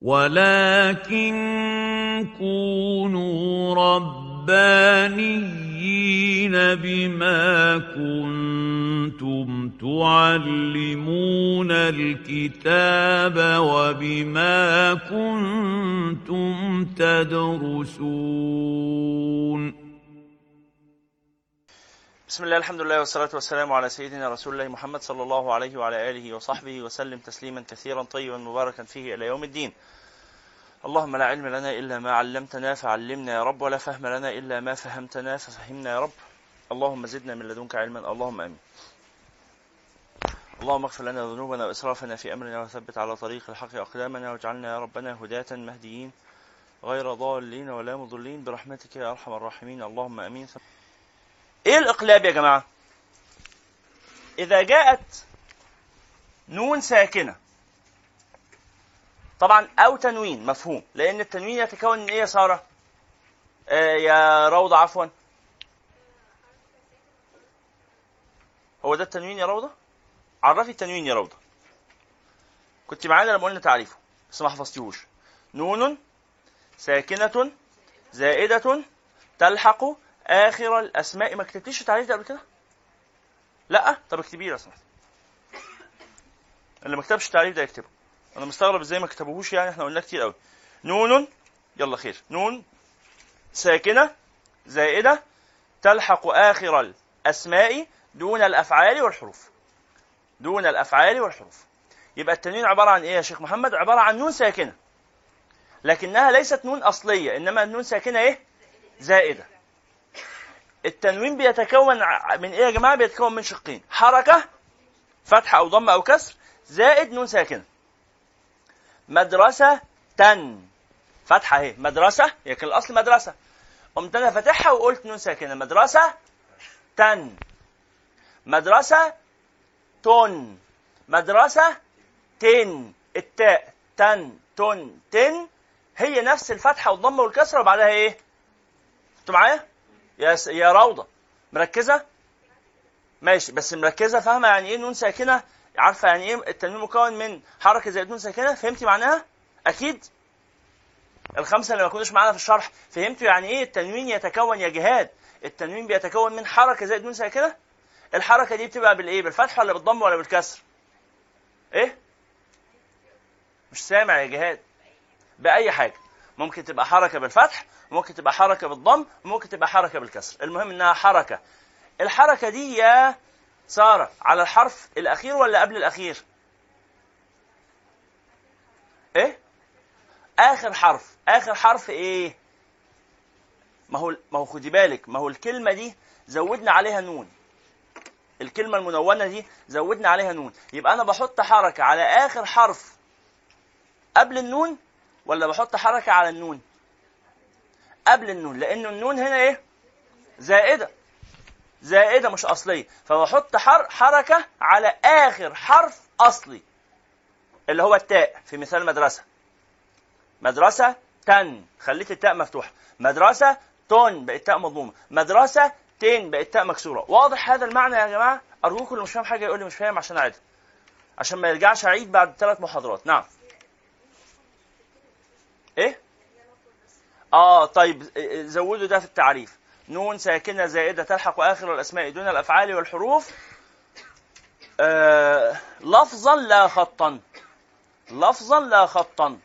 ولكن كونوا ربانيين بما كنتم تعلمون الكتاب وبما كنتم تدرسون. بسم الله الحمد لله والصلاة والسلام على سيدنا رسول الله محمد صلى الله عليه وعلى آله وصحبه وسلم تسليما كثيرا طيبا مباركا فيه إلى يوم الدين. اللهم لا علم لنا إلا ما علمتنا فعلمنا يا رب ولا فهم لنا إلا ما فهمتنا ففهمنا يا رب. اللهم زدنا من لدنك علما اللهم آمين. اللهم اغفر لنا ذنوبنا وإسرافنا في أمرنا وثبت على طريق الحق أقدامنا واجعلنا يا ربنا هداة مهديين غير ضالين ولا مضلين. برحمتك يا أرحم الراحمين. اللهم آمين. إيه الاقلاب يا جماعة؟ إذا جاءت نون ساكنة. طبعا أو تنوين مفهوم. لأن التنوين يتكون من إيه يا سارة؟ آه يا روضة عفوا. هو ده التنوين يا روضة؟ عرفي التنوين يا روضة. كنت معانا لما قلنا تعريفه بس ما حفظتيهوش. نون ساكنة زائدة تلحق آخر الأسماء. ما كتبتيش التعريف ده قبل كده؟ لا. طب اكتبيه لو سمحت. اللي ما كتبش التعريف ده يكتبه. أنا مستغرب إزاي ما كتبوهوش يعني. إحنا قلنا كتير قوي نون. يلا خير. نون. ساكنة. زائدة. تلحق آخر الأسماء دون الأفعال والحروف. دون الأفعال والحروف. يبقى التنوين عبارة عن إيه يا شيخ محمد؟ عبارة عن نون ساكنة. لكنها ليست نون أصلية إنما النون ساكنة إيه؟ زائدة. التنوين بيتكون من إيه يا جماعة؟ بيتكون من شقين. حركة فتحه أو ضمه أو كسر زائد نون ساكنة. مدرسة تن. فتحة اهي مدرسة؟ كان الأصل مدرسة. قمت أنا فاتحها وقلت نون ساكنة. مدرسة تن. مدرسة تن. مدرسة تن. التاء تن. تن. تن. هي نفس الفتحة والضمة والكسرة وبعدها إيه؟ أنتوا معايا؟ يا س... يا روضة. مركزة؟ ماشي بس مركزة فاهمة يعني إيه نون ساكنة؟ عارفة يعني إيه التنوين مكون من حركة زائد نون ساكنة؟ فهمتي معناها؟ أكيد. الخمسة اللي ما كناش معانا في الشرح فهمتوا يعني إيه التنوين يتكون يا جهاد؟ التنوين بيتكون من حركة زائد نون ساكنة؟ الحركة دي بتبقى بالإيه؟ بالفتح ولا بالضم ولا بالكسر؟ إيه؟ مش سامع يا جهاد. بأي حاجة. ممكن تبقى حركة بالفتح ممكن تبقى حركة بالضم ممكن تبقى حركة بالكسر. المهم إنها حركة. الحركة دي يا سارة على الحرف الأخير ولا قبل الأخير؟ إيه؟ آخر حرف. آخر حرف إيه؟ ما هو ما هو خدي بالك ما هو الكلمة دي زودنا عليها نون. الكلمة المنونة دي زودنا عليها نون. يبقى أنا بحط حركة على آخر حرف قبل النون ولا بحط حركة على النون؟ قبل النون لأن النون هنا إيه؟ زائدة. زائدة مش أصلية. فبحط حر حركة على آخر حرف أصلي اللي هو التاء في مثال مدرسة. مدرسة تن. خليت التاء مفتوحة مدرسة تون بقت تاء مضمومة. مدرسة تين بقت تاء مكسورة. واضح هذا المعنى يا جماعة؟ أرجوكم اللي مش فاهم حاجة يقول لي مش فاهم عشان أعيدها عشان ما يرجعش أعيد بعد ثلاث محاضرات. نعم. إيه؟ آه طيب زودوا ده في التعريف. نون ساكنة زائدة تلحق آخر الأسماء دون الأفعال والحروف. آه لفظا لا خطا. لفظا لا خطا.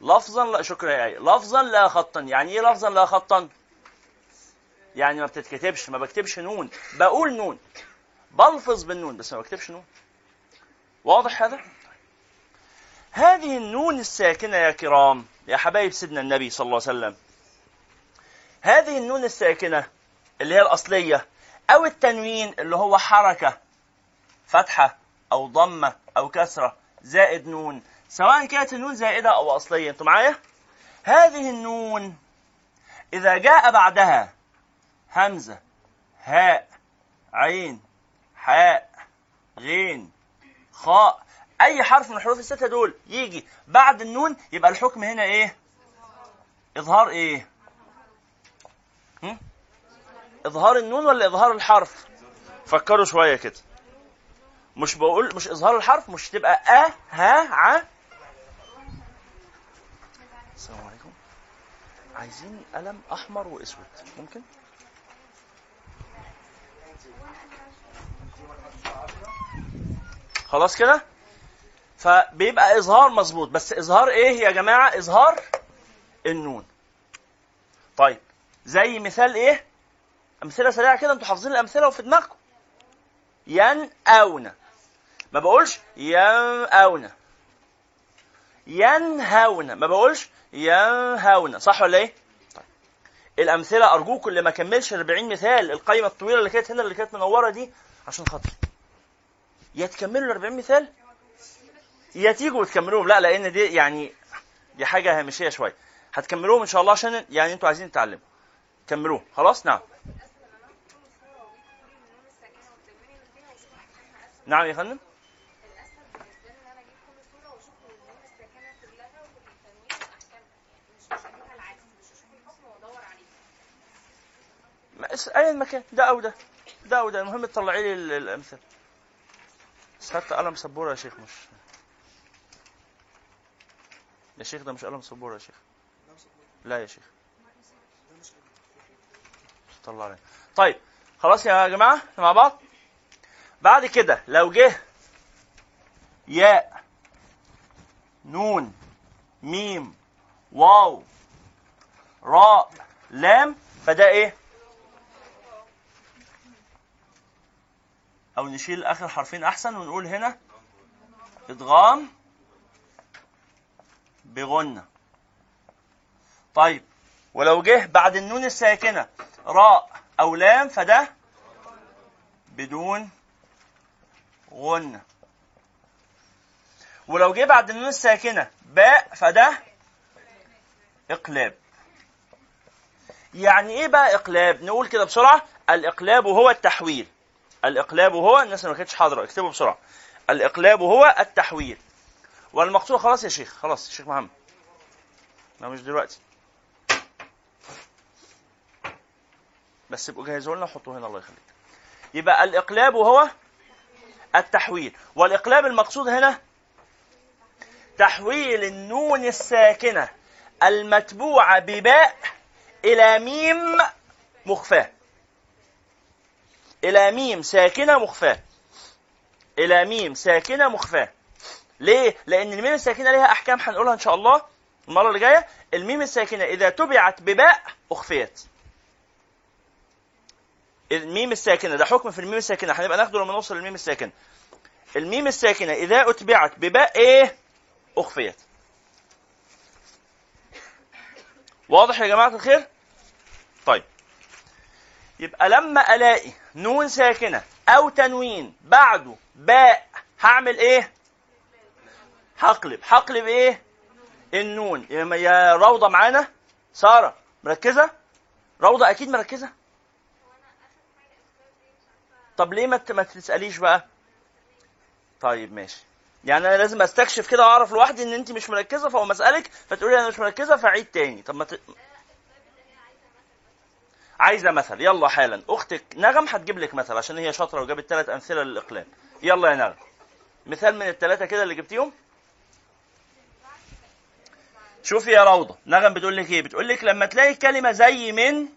لفظا لا شكرا يا آية لفظا لا خطا. يعني إيه لفظا لا خطا؟ يعني ما بتتكتبش ما بكتبش نون. بقول نون. بلفظ بالنون بس ما بكتبش نون. واضح هذا؟ هذه النون الساكنة يا كرام يا حبايب سيدنا النبي صلى الله عليه وسلم هذه النون الساكنة اللي هي الأصلية أو التنوين اللي هو حركة فتحة أو ضمة أو كسرة زائد نون سواء كانت النون زائدة أو أصلية أنتم معايا؟ هذه النون إذا جاء بعدها همزة هاء عين حاء غين خاء أي حرف من الحروف الستة دول يجي بعد النون يبقى الحكم هنا إيه؟ إظهار إيه؟ إظهار النون ولا إظهار الحرف؟ فكروا شوية كده. مش بقول مش إظهار الحرف مش تبقى أ ها ع. السلام عليكم. عايزين قلم أحمر وأسود ممكن؟ خلاص كده؟ فبيبقى إظهار مظبوط. بس إظهار إيه يا جماعة؟ إظهار النون. طيب زي مثال إيه؟ أمثلة سريعة كده أنتوا حافظين الأمثلة وفي دماغكم. ينأون ما بقولش ينأون ينهون. ما بقولش ينهون. صح ولا إيه؟ طيب. الأمثلة أرجوكم اللي ما كملش 40 مثال القائمه الطويلة اللي كانت هنا اللي كانت منورة دي عشان خاطر يا تكملوا ال 40 مثال؟ يا تيجوا وتكملوهم. لا لأن دي يعني دي حاجة هامشية شوية. هتكملوهم إن شاء الله عشان يعني أنتوا عايزين تتعلموا. كملوه خلاص؟ نعم. نعم يا فندم. أي مكان ده أو ده. ده أو ده. المهم تطلعي لي الأمثلة. حتى قلم سبورة يا شيخ مش يا شيخ ده مش قلم سبورة يا شيخ. لا يا شيخ. طلع عليه طيب خلاص يا جماعة مع بعض؟ بعد كده لو جه ياء نون ميم واو راء لام فده إيه؟ أو نشيل آخر حرفين أحسن ونقول هنا إدغام بغنة طيب ولو جه بعد النون الساكنة راء أو لام فده بدون غنة ولو جه بعد النون الساكنة باء فده إقلاب. يعني إيه بقى إقلاب؟ نقول كده بسرعة الإقلاب هو التحويل. الإقلاب هو الناس اللي ما كانتش حاضرة اكتبوا بسرعة. الإقلاب هو التحويل. والمقصود خلاص يا شيخ خلاص يا شيخ محمد. لا مش دلوقتي. بس ابقوا جهزوا لنا وحطوه هنا الله يخليك. يبقى الإقلاب هو التحويل. والإقلاب المقصود هنا تحويل النون الساكنة المتبوعة بباء إلى ميم مخفاة. إلى ميم ساكنة مخفاة. إلى ميم ساكنة مخفاة. ليه؟ لأن الميم الساكنة ليها أحكام هنقولها إن شاء الله المرة اللي جاية الميم الساكنة إذا تبعت بباء أخفيت الميم الساكنة ده حكم في الميم الساكنة هنبقى ناخده لما نوصل للميم الساكنة الميم الساكنة إذا أتبعت بباء إيه؟ أخفيت واضح يا جماعة الخير؟ طيب يبقى لما ألاقي نون ساكنة أو تنوين بعده باء هعمل إيه؟ هقلب. هقلب إيه؟ النون. يا روضة معانا؟ سارة مركزة؟ روضة أكيد مركزة؟ طب ليه ما ما تسأليش بقى؟ طيب ماشي. يعني أنا لازم أستكشف كده وأعرف لوحدي إن أنت مش مركزة فاقوم اسالك فتقولي أنا مش مركزة فعيد تاني. طب ما ت... عايزة مثل. يلا حالا. أختك نغم هتجيب لك مثل عشان هي شاطرة وجابت ثلاث أمثلة للإقلام. يلا يا نغم. مثال من الثلاثه كده اللي جبتيهم؟ شوفي يا روضة نغم بتقول لك إيه بتقول لك لما تلاقي كلمة زي من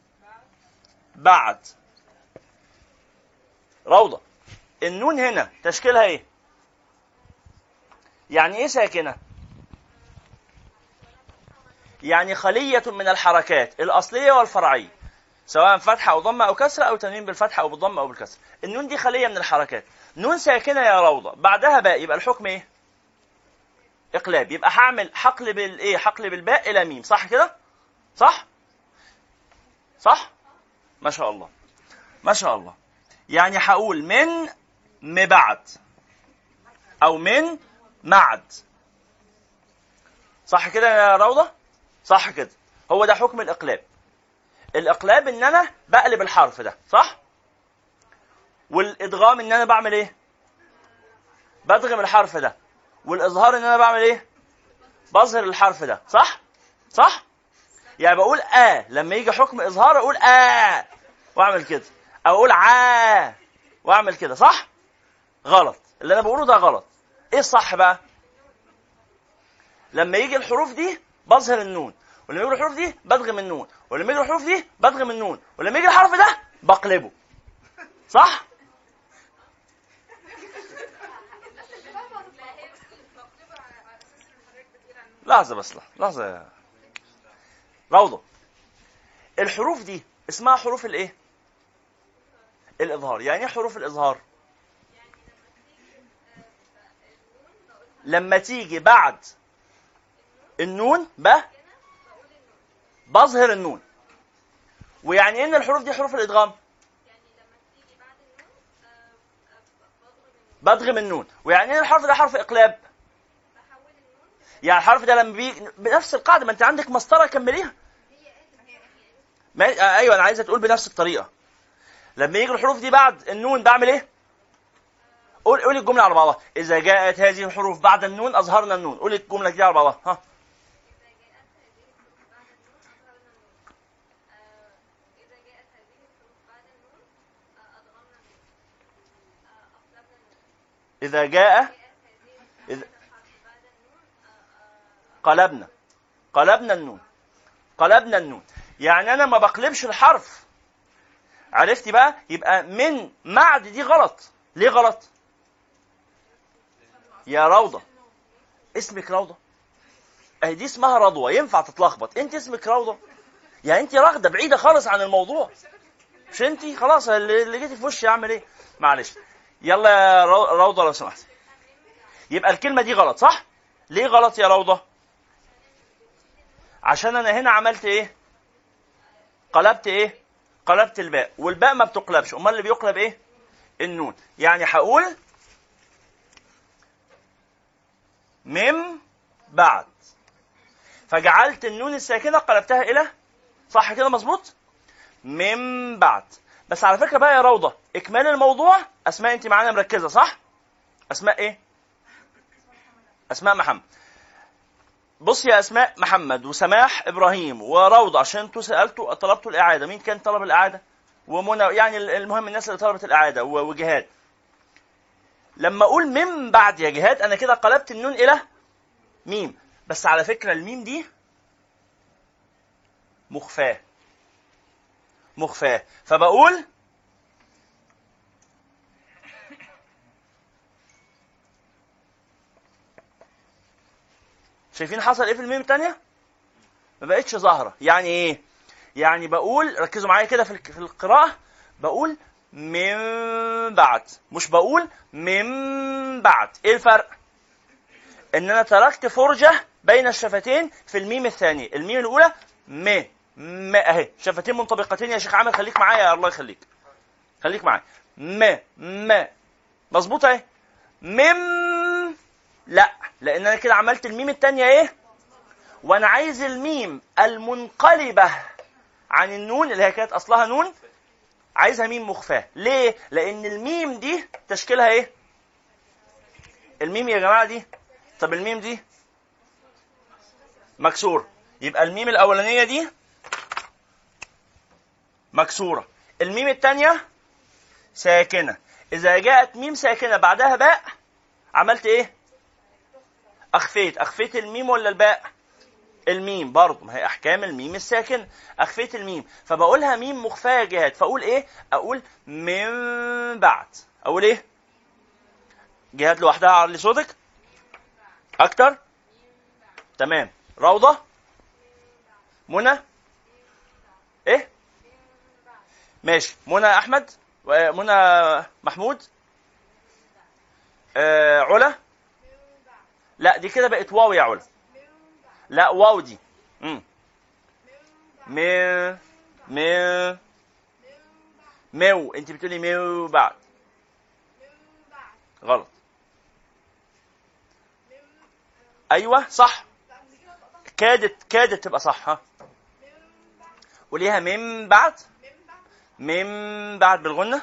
بعد روضة النون هنا تشكيلها إيه؟ يعني إيه ساكنة؟ يعني خلية من الحركات الأصلية والفرعية سواء فتحة أو ضمة أو كسرة أو تنوين بالفتحة أو بالضمة أو بالكسرة النون دي خلية من الحركات نون ساكنة يا روضة بعدها باء يبقى الحكم إيه؟ إقلاب. يبقى هعمل هقلب الايه؟ هقلب الباء إلى ميم. صح كده؟ صح؟ صح؟ ما شاء الله. ما شاء الله. يعني هقول من مبعد أو من معد. صح كده يا روضة؟ صح كده. هو ده حكم الإقلاب. الإقلاب إن أنا بقلب الحرف ده. صح؟ والإدغام إن أنا بعمل إيه؟ بدغم الحرف ده. والإظهار إن أنا بعمل إيه؟ بظهر الحرف ده صح؟ صح؟ يعني بقول آه لما يجي حكم إظهار أقول آه وأعمل كده أو أقول عا وأعمل كده صح؟ غلط اللي أنا بقوله ده غلط. إيه الصح بقى؟ لما يجي الحروف دي بظهر النون ولما يجي الحروف دي بدغم النون ولما يجي الحروف دي بدغم النون ولما يجي الحرف ده بقلبه صح؟ لحظة بس لحظة يا روضة. الحروف دي اسمها حروف الإيه؟ الإظهار. يعني إيه حروف الإظهار؟ لما تيجي بعد النون ب بظهر النون. ويعني إن الحروف دي حروف الإدغام؟ بدغم النون. ويعني إيه الحرف ده حرف إقلاب؟ يعني الحرف ده لما بيجي بنفس القاعدة ما أنت عندك مسطرة كمليها. ما... آه أيوه أنا عايزه تقول بنفس الطريقة. لما يجي الحروف دي بعد النون بعمل إيه؟ قول قول الجملة على بعضها. إذا جاءت هذه الحروف بعد النون أظهرنا النون. قول الجملة دي على بعضها. ها. إذا جاء إذا قلبنا. قلبنا النون. قلبنا النون. يعني أنا ما بقلبش الحرف. عرفتي بقى؟ يبقى من معد دي غلط. ليه غلط؟ يا روضة. اسمك روضة. أهي دي اسمها رضوة. ينفع تتلخبط. أنت اسمك روضة. يعني أنت راغدة بعيدة خالص عن الموضوع. مش أنت؟ خلاص اللي جيتي في وشي اعمل إيه؟ معلش. يلا يا روضة لو سمحت. يبقى الكلمة دي غلط صح؟ ليه غلط يا روضة؟ عشان أنا هنا عملت إيه؟ قلبت إيه؟ قلبت الباء. والباء ما بتقلبش. امال اللي بيقلب إيه؟ النون. يعني هقول مم بعد. فجعلت النون الساكنة قلبتها إلى صح كده مظبوط؟ من بعد. بس على فكرة بقى يا روضة إكمال الموضوع أسماء أنت معانا مركزة صح؟ أسماء إيه؟ أسماء محمد. بص يا أسماء محمد وسماح إبراهيم وروضة عشان أنتوا سالتوا طلبتوا الإعادة. مين كان طلب الإعادة؟ ومنى يعني المهم الناس اللي طلبت الإعادة وجهاد. لما أقول من بعد يا جهاد أنا كده قلبت النون إلى ميم. بس على فكرة الميم دي مخفاة. مخفاة. فبقول شايفين حصل إيه في الميم الثانية ما بقتش ظاهرة. يعني إيه؟ يعني بقول ركزوا معايا كده في القراءة. بقول من بعد. مش بقول من بعد. إيه الفرق؟ ان أنا تركت فرجة بين الشفتين في الميم الثاني الميم الاولى م ما اهي. شفتين منطبقتين يا شيخ عامر. خليك معايا. الله يخليك. خليك معايا. ما ما مظبوط اهي. مم لا لأن أنا كده عملت الميم الثانية إيه؟ وأنا عايز الميم المنقلبة عن النون اللي هي كانت أصلها نون عايزها ميم مخفاة. ليه؟ لأن الميم دي تشكيلها إيه؟ الميم يا جماعة دي طب الميم دي مكسور يبقى الميم الأولانية دي مكسورة. الميم الثانية ساكنة. إذا جاءت ميم ساكنة بعدها باء عملت إيه؟ أخفيت. أخفيت الميم ولا الباء؟ الميم برضه. ما هي أحكام الميم الساكن أخفيت الميم. فبقولها ميم مخفاة جهات فأقول إيه؟ أقول من بعد. أقول إيه؟ جهات لوحدها على صوتك؟ أكتر؟ تمام. روضة؟ منى؟ إيه؟ ماشي. منى أحمد؟ منى محمود؟ آه علا؟ لا دي كده بقت واو يا علا. لا واو دي. م م مو انت بتقولي ميو بعد. غلط. أيوه صح. كادت كادت تبقى صح ها. قوليها من بعد. من بعد بالغنة.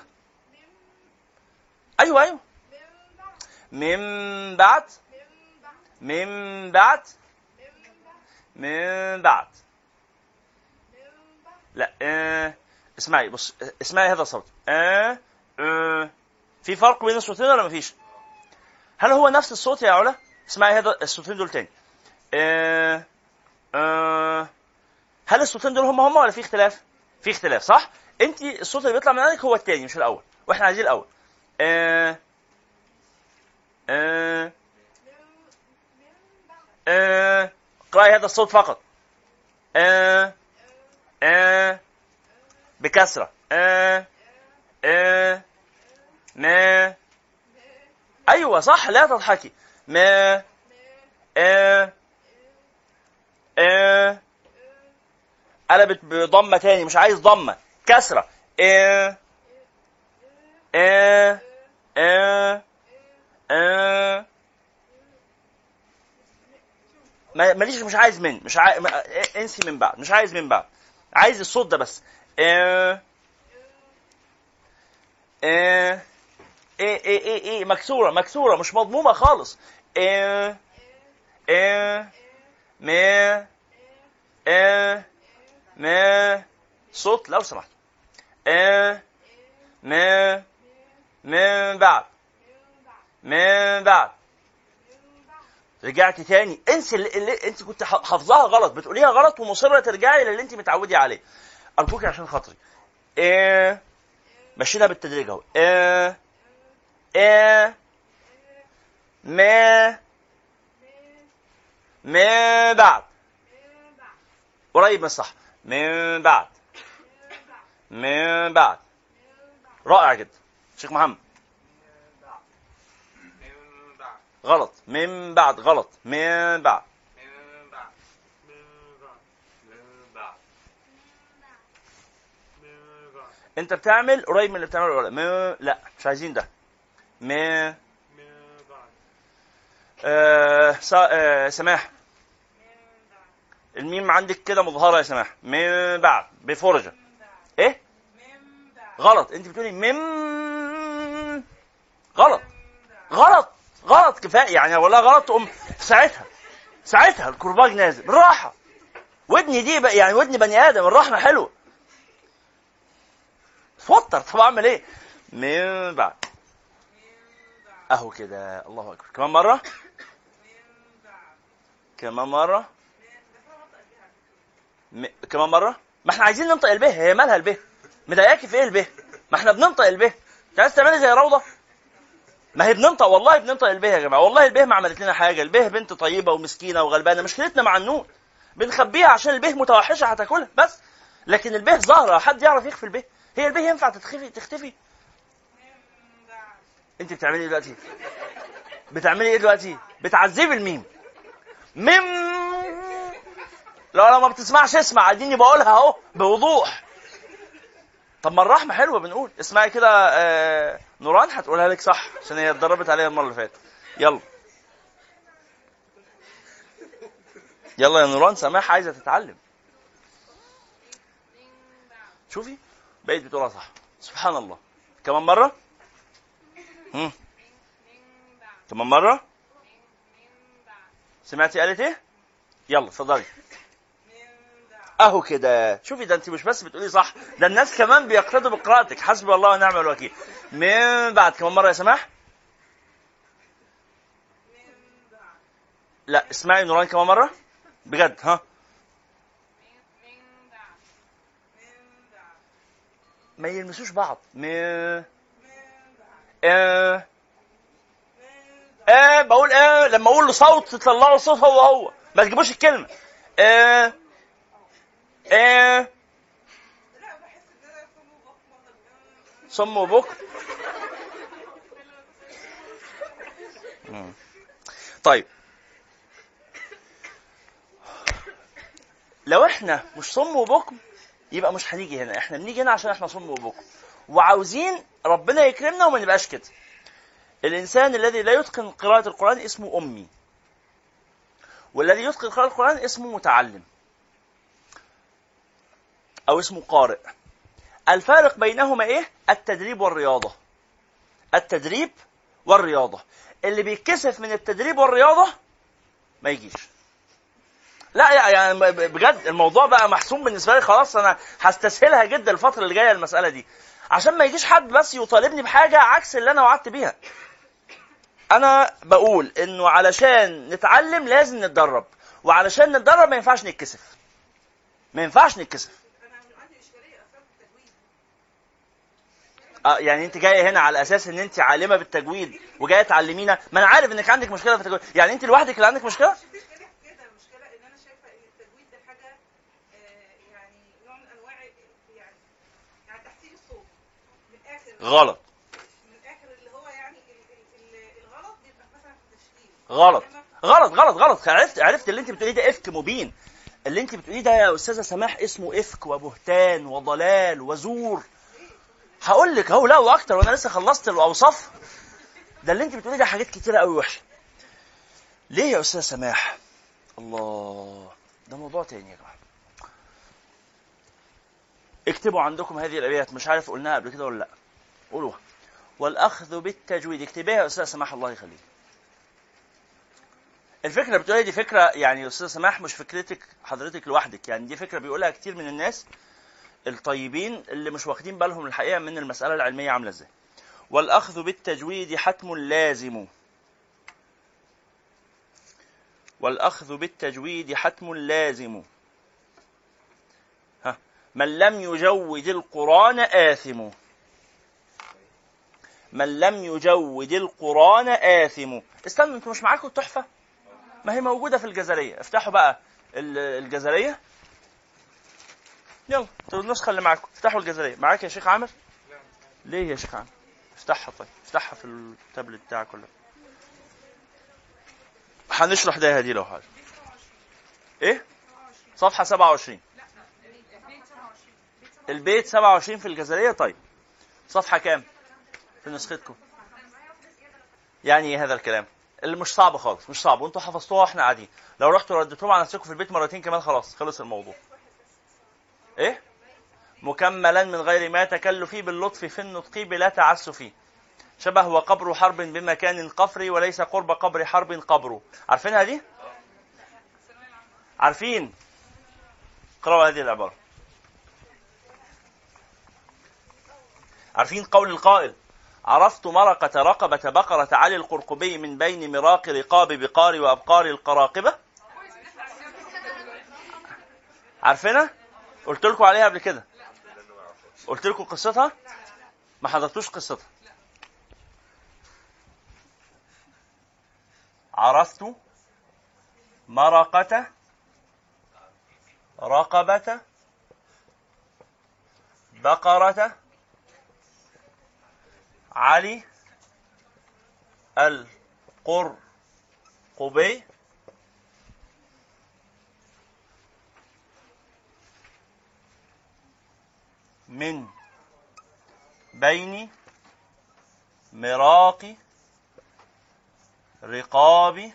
أيوة أيوة. من بعد. من بعد؟ من بعد. لا آه اسمعي بص اسمعي هذا الصوت. آه آه في فرق بين الصوتين ولا مفيش؟ هل هو نفس الصوت يا علا؟ اسمعي هذا الصوتين دول تاني. آه آه هل الصوتين دول هم هم ولا في اختلاف؟ في اختلاف صح؟ انت الصوت اللي بيطلع من عندك هو التاني مش الأول. وإحنا عايزين الأول. آه آه آه اقرأي هذا الصوت فقط. آه آه بكسرة. آه آه ما. أيوة صح لا تضحكي. ما آه آه قلبت بضمة تاني مش عايز ضمة. كسرة. آه آه آه آه. ماليش مش عايز من مش عايز انسي من بعد مش عايز من بعد عايز الصوت ده بس. آه آه إيه إيه إيه إيه؟ مكسورة مكسورة. مش مضمومة خالص. ما صوت لو سمحت. من بعد. من بعد. رجعت تاني. انسي اللي, اللي انت كنت حافظاها غلط بتقوليها غلط ومصرة ترجعي للي انت متعودي عليه. أرجوكي عشان خاطري. إيه مشينا بالتدريج أهو. إيه إيه ما من بعد. قريب من الصح من بعد. من بعد. رائع جدا. شيخ محمد. غلط. من بعد غلط. من بعد. انت بتعمل قريب من اللي بتعمله ولا ما لا. مش عايزين ده. ما آه, آه سماح. الميم عندك كده مظهرة يا سماح. من بعد. بفرجة. إيه؟ غلط. انت بتقولي من غلط. غلط. غلط كفاية يعني ولا غلط تقوم ساعتها ساعتها الكرباج نازل بالراحة. ودني دي بقى يعني ودني بني آدم الرحمة حلوة. توتر طب أعمل إيه؟ من بعد. أهو كده الله أكبر. كمان مرة؟ كمان مرة؟ م... كمان مرة؟ ما إحنا عايزين ننطق البه هي مالها البه مضايقاكي في إيه البه ما إحنا بننطق البه أنت عايز تعملي زي روضة؟ ما هي بننطق والله بننطق البه يا جماعة والله البه ما عملت لنا حاجة البه بنت طيبة ومسكينة وغلبانة مشكلتنا مع النون بنخبيها عشان البه متوحشة هتاكلها بس لكن البه ظاهرة حد يعرف يخفي البه هي البه ينفع تختفي تختفي؟ انت بتعملي إيه دلوقتي؟ بتعملي إيه دلوقتي؟ بتعذبي الميم. مم لو لو ما بتسمعش اسمع اديني بقولها اهو بوضوح. طب ما الرحمة حلوة بنقول. اسمعي كده آه نوران هتقولها لك صح عشان هي اتدربت عليها المرة اللي فاتت. يلا. يلا يا نوران سماح عايزة تتعلم. شوفي بقيت بتقولها صح. سبحان الله. كمان مرة؟ هم. كمان مرة؟ سمعتي قالت إيه؟ يلا اتفضلي. اهو كده. شوفي ده انت مش بس بتقولي صح ده الناس كمان بيقتدوا بقراءتك. حسبي الله ونعم الوكيل. من بعد كمان مرة يا سماح؟ لا اسمعي نوران كمان مرة؟ بجد ها؟ ما يلمسوش بعض. م آه آه بقول آه لما أقول له صوت تطلعوا الصوت هو هو. ما تجيبوش الكلمة. آه آه صم وبكر طيب. لو إحنا مش صم وبكم يبقى مش هنيجي هنا. إحنا بنيجي هنا عشان إحنا صم وبكم وعاوزين ربنا يكرمنا وما نبقاش كده. الإنسان الذي لا يتقن قراءة القرآن اسمه أمي. والذي يتقن قراءة القرآن اسمه متعلم. أو اسمه قارئ. الفارق بينهما إيه؟ التدريب والرياضة. التدريب والرياضة. اللي بيتكسف من التدريب والرياضة ما يجيش. لا يعني بجد الموضوع بقى محسوم بالنسبة لي خلاص أنا هستسهلها جدا الفترة اللي جاية المسألة دي. عشان ما يجيش حد بس يطالبني بحاجة عكس اللي أنا وعدت بيها. أنا بقول إنه علشان نتعلم لازم نتدرب. وعلشان نتدرب ما ينفعش نتكسف. ما ينفعش نتكسف. آه يعني انت جاية هنا على أساس ان انت عالمة بالتجويد وجايه تعلمينا. ما أنا عارف انك عندك مشكلة في التجويد. يعني انت لوحدك اللي عندك مشكلة؟ غلط. من الآخر اللي هو يعني ال- ال- ال- الغلط بيبقى مثلا في التشكيل. غلط. غلط غلط غلط. عرفت عرفت اللي انت بتقوليه ده إفك مبين. اللي انت بتقوليه ده يا أستاذة سماح اسمه إفك وبهتان وضلال وزور. هقول لك اهو لا وأكتر وأنا لسه خلصت الأوصاف ده اللي أنت بتقوليه ده حاجات كتيرة قوي وحشة. ليه يا استاذه سماح؟ الله ده موضوع تاني يا جماعة. اكتبوا عندكم هذه الأبيات مش عارف قلناها قبل كده ولا لأ. قولوها. والأخذ بالتجويد. اكتبيها يا استاذه سماح الله يخليك. الفكرة بتقولها دي فكرة يعني يا أستاذ سماح مش فكرتك حضرتك لوحدك. يعني دي فكرة بيقولها كتير من الناس. الطيبين اللي مش واخدين بالهم الحقيقة من المسألة العلمية عاملة إزاي. والأخذ بالتجويد حتم لازم. والأخذ بالتجويد حتم لازم. ها من لم يجود القرآن آثم. من لم يجود القرآن آثم. استنوا أنتوا مش معاكم التحفه ما هي موجودة في الجزرية. افتحوا بقى ال- الجزرية. يلا أنتوا النسخة اللي معاكم. افتحوا الجزرية. معاك يا شيخ عامر؟ ليه يا شيخ عامر؟ افتحها طيب. افتحها في التابلت بتاعك كله هنشرح ده دي لو حاجة. إيه؟ صفحة 27 البيت 27 في الجزرية؟ طيب. صفحة كام؟ في نسختكم. يعني إيه هذا الكلام؟ اللي مش صعب خالص مش صعب. وانتوا حفظتوها وإحنا قاعدين. لو رحتوا رديتوهم على نفسكم في البيت مرتين كمان خلاص خلص الموضوع. إيه؟ مكملا من غير ما تكلف باللطف في النطق بلا تعسف. شبه وقبر حرب بمكان قفري وليس قرب قبر حرب قبر. عارفينها دي عارفين. اقرأوا هذه العبارة. عارفين قول القائل؟ عرفت مرقة رقبة بقرة علي القرقبي من بين مراق رقاب بقار وأبقار القراقبة؟ عارفينها؟ قلت لكم عليها قبل كده. قلت لكم قصتها؟ ما حضرتوش قصتها. عرفت مرقة رقبة بقرة علي القرقبي. من بين مراق رقاب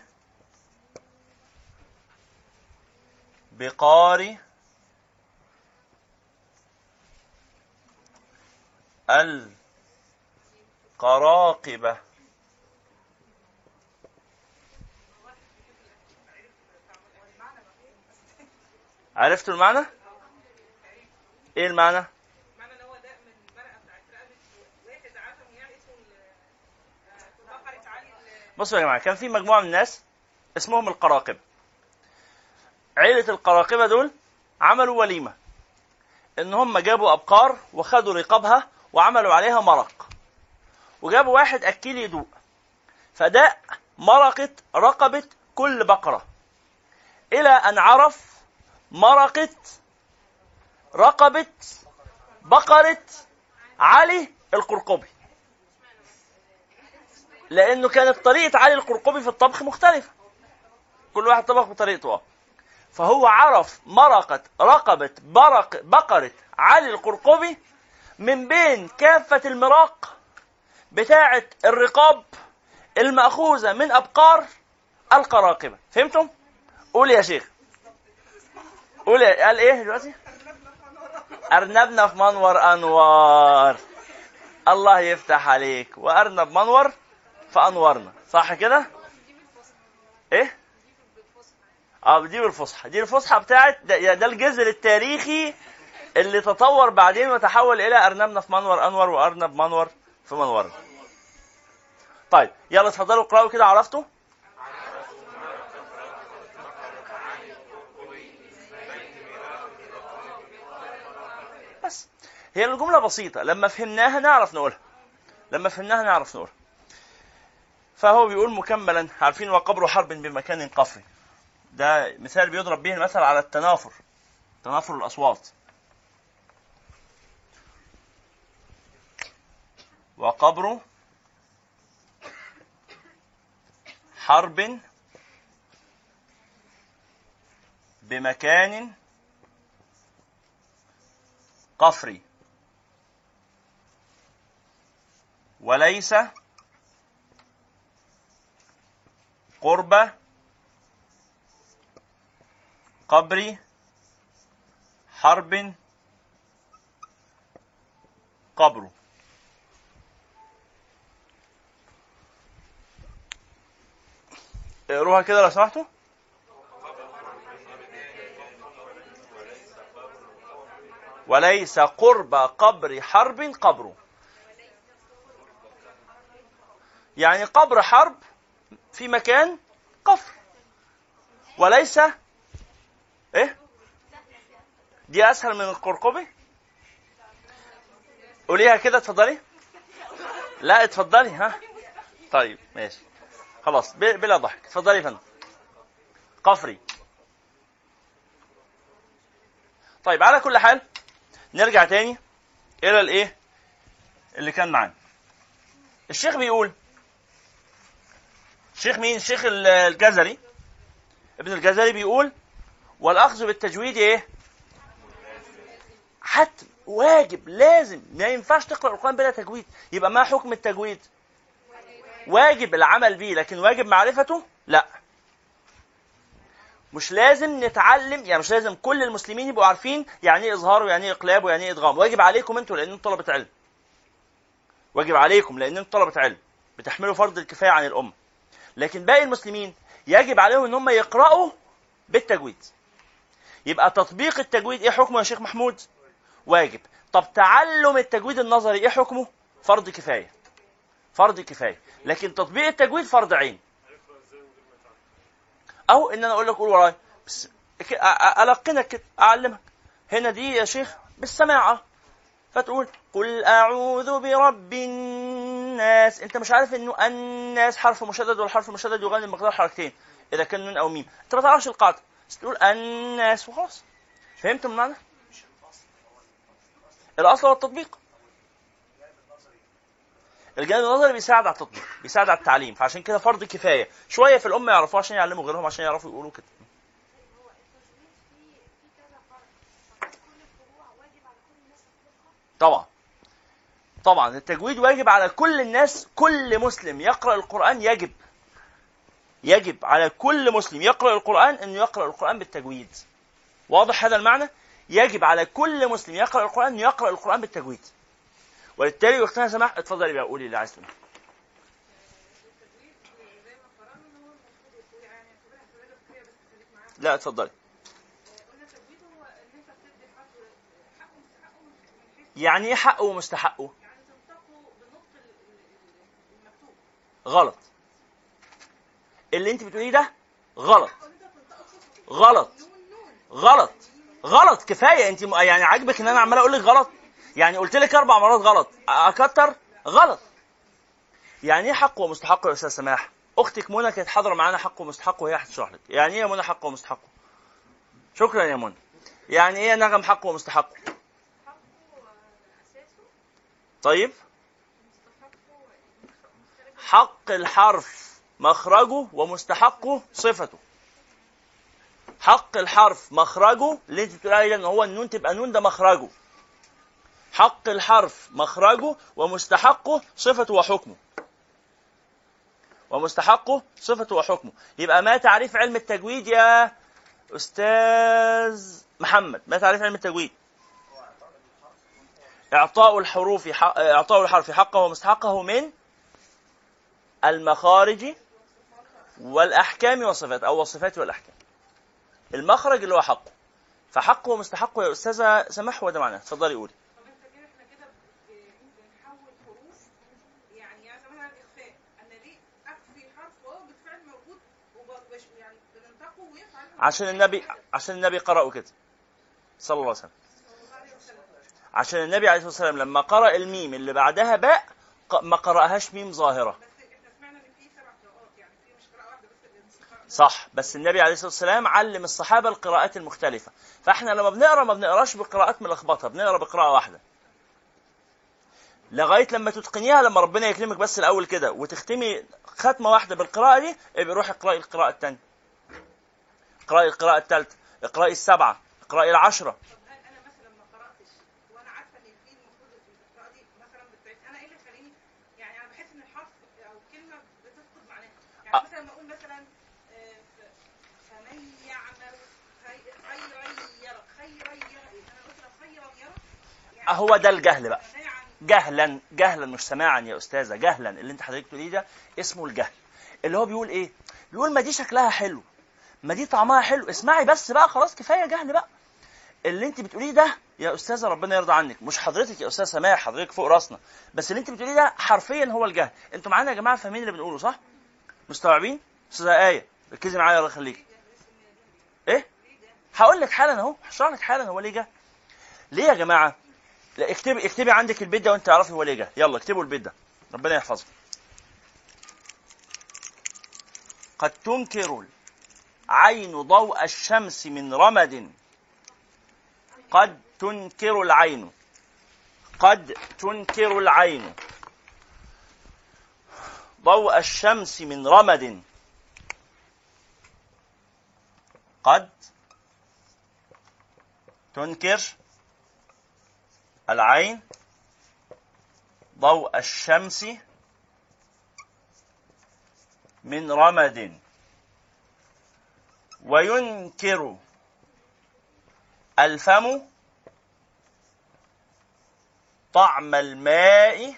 بقار القراقبة عرفتوا المعنى؟ إيه المعنى؟ معنى ان هو ده من المرأة بتاعت رقبة واحد عزم يعني اسمه ال- آه، بقرة علي ال- بصوا يا جماعة كان في مجموعة من الناس اسمهم القراقبة. عيلة القراقبة دول عملوا وليمة إن هم جابوا أبقار وخدوا رقابها وعملوا عليها مرق. وجابوا واحد أكيل يدوق فداء مرقه رقبة كل بقرة. إلى أن عرف مرقه رقبة بقرة علي القرقبي. لأنه كانت طريقة علي القرقبي في الطبخ مختلفة. كل واحد طبخ بطريقته. فهو عرف مرقة رقبة برق بقرة علي القرقبي من بين كافة المراق بتاعة الرقاب المأخوذة من أبقار القراقبة. فهمتم؟ قول يا شيخ. قول يا قال إيه دلوقتي؟ أرنبنا في منور أنوار. الله يفتح عليك. وأرنب منور فأنورنا صح كده؟ إيه؟ آه دي بالفصحى دي الفصحى بتاعت ده, ده الجذر التاريخي اللي تطور بعدين وتحول إلى أرنبنا في منور أنور وأرنب منور في منور طيب يلا اتفضلوا اقرأوا كده عرفتوا؟ بس. هي الجملة بسيطة لما فهمناها نعرف نقولها. لما فهمناها نعرف نقولها. فهو بيقول مكملا عارفين وقبر حرب بمكان قفري ده مثال بيضرب به المثل على التنافر تنافر الأصوات. وقبر حرب بمكان قفري. وليس قرب قبر حرب قبر. اقروها كده لو سمحتوا. وليس قرب قبر حرب قبر. يعني قبر حرب في مكان قفر وليس إيه؟ دي أسهل من القرقبي قوليها كده اتفضلي. لا اتفضلي ها. طيب ماشي. خلاص بلا ضحك. اتفضلي يا فندم. قفري. طيب على كل حال نرجع تاني إلى الإيه؟ اللي كان معانا. الشيخ بيقول الشيخ مين؟ الشيخ الجزري. ابن الجزري بيقول والأخذ بالتجويد إيه؟ حتم واجب لازم. ما ينفعش تقرأ القرآن بلا تجويد. يبقى ما حكم التجويد؟ واجب العمل به لكن واجب معرفته؟ لا. مش لازم نتعلم يعني مش لازم كل المسلمين يبقوا عارفين يعني إيه إظهار ويعني إيه إقلاب ويعني إيه إدغام. واجب عليكم أنتوا لأن أنتوا طلبة علم. واجب عليكم لأن أنتوا طلبة علم. بتحملوا فرض الكفاية عن الأمة. لكن باقي المسلمين يجب عليهم إن هم يقرأوا بالتجويد. يبقى تطبيق التجويد إيه حكمه يا شيخ محمود؟ واجب. طب تعلم التجويد النظري إيه حكمه؟ فرض كفاية. فرض كفاية. لكن تطبيق التجويد فرض عين. أو إن أنا أقول لك قول ورايا. بس ألقنك كده أعلمك. هنا دي يا شيخ بالسماعة. فتقول قل أعوذ برب الناس انت مش عارف انه الناس حرف مشدد والحرف المشدد يغني بمقدار حركتين اذا كان نون أو ميم. انت ما تعرفش القاعدة. بس تقول الناس وخلاص. فهمت المعنى؟ الأصل هو التطبيق. الجانب النظري بيساعد على التطبيق بيساعد على التعليم فعشان كده فرض كفاية. شوية في الأمة يعرفوه عشان يعلموا غيرهم عشان يعرفوا يقولوا كده. طبعا. طبعا التجويد واجب على كل الناس كل مسلم يقرأ القرآن يجب. يجب على كل مسلم يقرأ القرآن أنه يقرأ القرآن بالتجويد. واضح هذا المعنى؟ يجب على كل مسلم يقرأ القرآن أن يقرأ القرآن بالتجويد. وبالتالي وقتنا سمح اتفضلي بقى قولي اللي عايز تقولي. لا اتفضلي. يعني إيه حقه ومستحقه؟ غلط. اللي انت بتقوليه ده غلط. غلط. غلط. غلط. كفاية انت يعني عاجبك ان أنا عمال أقول لك غلط؟ يعني قلت لك أربع مرات غلط. أكتر؟ غلط. يعني إيه حق ومستحق يا أستاذ سماح؟ أختك منى كانت حاضرة معانا حق ومستحق وهي هتشرح لك. يعني إيه يا منى حق ومستحق؟ شكرا يا منى. يعني إيه نغم حق ومستحق؟ طيب. حق الحرف مخرجه ومستحقه صفته. حق الحرف مخرجه اللي انت بتقول عليه ان هو النون تبقى نون ده مخرجه. حق الحرف مخرجه ومستحقه صفته وحكمه. ومستحقه صفته وحكمه. يبقى ما تعريف علم التجويد يا أستاذ محمد؟ ما تعريف علم التجويد؟ إعطاء الحروف حق... إعطاء الحرف حقه ومستحقه من المخارج والأحكام والصفات أو الصفات والأحكام. المخرج اللي هو حقه. فحقه ومستحقه يا أستاذة سمح هو ده معناه؟ اتفضلي قولي. عشان النبي عشان النبي قرأه كده. صلى الله عليه وسلم. عشان النبي عليه الصلاة والسلام لما قرأ الميم اللي بعدها باء ما قرأهاش ميم ظاهرة بس إحنا سمعنا ان في سبع قراءات يعني في مش قراءه واحدة بس اللي الموسيقى- صح. بس النبي عليه الصلاة والسلام علم الصحابة القراءات المختلفة. فإحنا لما بنقرأ ما بنقراش بقراءات ملخبطة بنقرأ بقراءة واحدة. لغاية لما تتقنيها لما ربنا يكرمك بس الأول كده وتختمي ختمة واحدة بالقراءة دي ابقي روحي اقرأي القراءة الثانية اقرأي القراءة الثالثة اقرأي السبعة اقرأي العشرة طب هل أنا مثلا ما قراتش وأنا عارفه ان في المفروض القراءه دي مثلا بتعيد أنا إيه اللي يخليني يعني أنا بحس ان الحرف أو الكلمة بتفقد معناها يعني أه. مثلا لما أقول مثلا آه، ف- فمن يعمل خي- خيرا يرى خيرا يرى أنا قلت لو خيرا يرى يعني هو ده الجهل بقى. جهلا جهلا مش سماعا يا أستاذة جهلا اللي أنت حضرتك تقوليه ده اسمه الجهل. اللي هو بيقول إيه؟ بيقول ما دي شكلها حلو ما دي طعمها حلو. اسمعي بس بقى خلاص كفاية جهل بقى. اللي أنت بتقوليه ده يا أستاذة ربنا يرضى عنك مش حضرتك يا أستاذ سماح حضرتك فوق راسنا. بس اللي أنت بتقوليه ده حرفيا هو الجهل. أنتوا معانا يا جماعة فاهمين اللي بنقوله صح؟ مستوعبين؟ أستاذة آية ركزي معايا الله يخليك. إيه؟ هقول لك حالا أهو هشرح لك حالا هو ليه جهل. ليه يا جماعة؟ لا اكتبي اكتبي عندك البيت ده وانت تعرفي هو ليه جه. يلا اكتبوا البيت ده ربنا يحفظه قد تنكر العين ضوء الشمس من رمد. قد تنكر العين. قد تنكر العين. ضوء الشمس من رمد. قد تنكر العين ضوء الشمس من رمد. وينكر الفم طعم الماء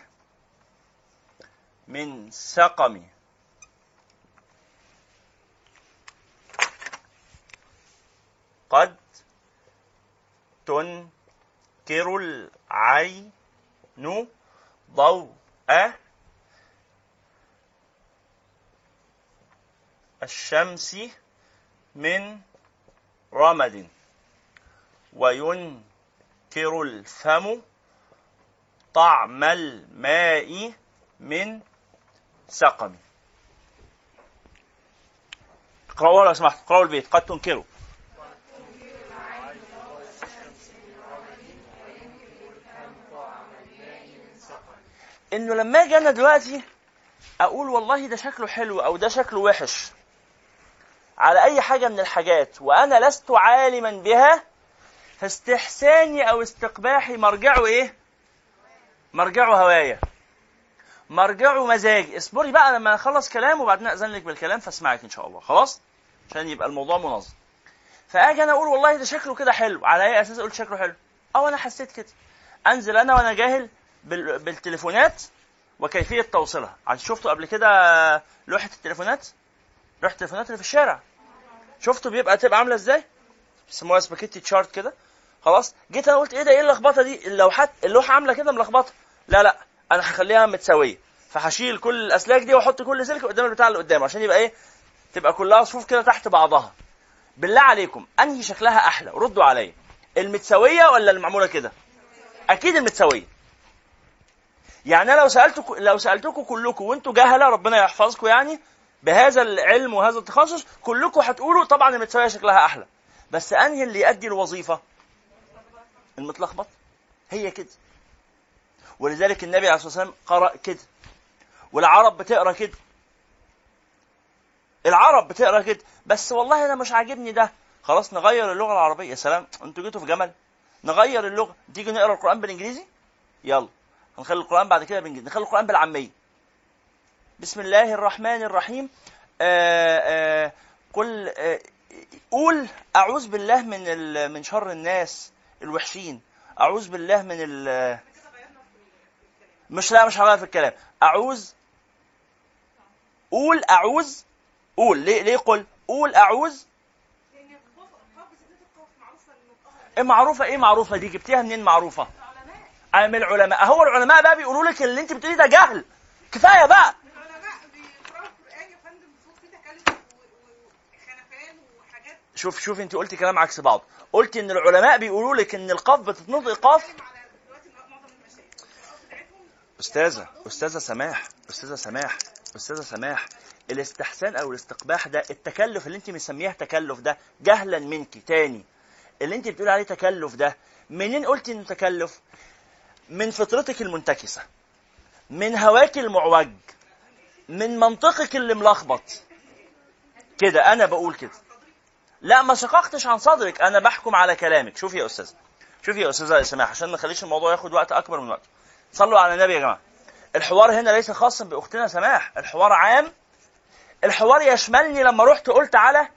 من سقم. قد تنكر العين ضوء الشمس من رمد وينكر الفم طعم الماء من سقم. اقرأوا لو سمحت. اقرأوا البيت. قد تنكروا. إنه لما أجي أنا دلوقتي أقول والله ده شكله حلو أو ده شكله وحش. على أي حاجة من الحاجات وأنا لست عالما بها فاستحساني أو استقباحي مرجعه إيه؟ مرجعه هواية. مرجعه مزاجي اصبري بقى لما أخلص كلام وبعدين اذن لك بالكلام فأسمعك إن شاء الله. خلاص؟ عشان يبقى الموضوع منظم. فأجي أنا أقول والله ده شكله كده حلو. على أي أساس أقول شكله حلو؟ أو أنا حسيت كده. أنزل أنا وأنا جاهل بالتليفونات وكيفية توصيلها. شفتوا قبل كده لوحة التليفونات؟ لوحة التليفونات اللي في الشارع. شفتوا بيبقى تبقى عاملة إزاي؟ بيسموها سباكيتي تشارت كده. خلاص جيت أنا قلت إيه ده؟ إيه اللخبطة دي؟ اللوحات اللوحة عاملة كده ملخبطة. لا لا أنا هخليها متساوية. فهشيل كل الأسلاك دي وأحط كل سلك قدام البتاع اللي قدامه عشان يبقى إيه؟ تبقى كلها صفوف كده تحت بعضها. بالله عليكم أنهي شكلها أحلى؟ ردوا عليا. المتساوية ولا المعمولة كده؟ أكيد المتساوية. يعني أنا لو سالتكم لو سالتكم كلكم وأنتم جهلة ربنا يحفظكم يعني بهذا العلم وهذا التخصص كلكم هتقولوا طبعا المتساويه شكلها أحلى. بس أنهي اللي يؤدي الوظيفة؟ المتلخبط. هي كده. ولذلك النبي عليه الصلاة والسلام قرأ كده. والعرب بتقرأ كده. العرب بتقرأ كده. بس والله أنا مش عاجبني ده. خلاص نغير اللغة العربية. يا سلام أنتوا جيتوا في جمل. نغير اللغة. تيجي نقرأ القرآن بالإنجليزي؟ يلا. هنخلي القرآن بعد كده بالانجليزي نخلي القرآن بالعامية. بسم الله الرحمن الرحيم. آآ آآ قل آآ قول أعوذ بالله من من شر الناس الوحشين. أعوذ بالله من ال مش لا مش هغير في الكلام. أعوذ قول أعوذ قول. ليه ليه قل؟ قول إنه قاف إيه معروفة؟ إيه معروفة دي؟ جبتيها منين معروفة؟ من العلماء؟ أهو العلماء بقى بيقولوا لك اللي أنت بتقوليه ده جهل. كفاية بقى. شوف شوف أنت قلتي كلام عكس بعض. قلت إن العلماء بيقولوا لك إن القاف بتتنطق قاف. أستاذة أستاذة سماح أستاذة سماح أستاذة سماح الاستحسان أو الاستقباح ده التكلف اللي أنت مسميها تكلف ده جهلا منك تاني. اللي أنت بتقول عليه تكلف ده منين قلتي إنه تكلف؟ من فطرتك المنتكسة من هواك المعوج من منطقك اللي ملخبط. كده أنا بقول كده. لا ما شققتش عن صدرك أنا بحكم على كلامك. شوفي يا أستاذ شوفي يا أستاذة سماح عشان ما نخليش الموضوع ياخد وقت أكبر من وقته. صلوا على النبي يا جماعة. الحوار هنا ليس خاصا بأختنا سماح الحوار عام. الحوار يشملني لما رحت قلت على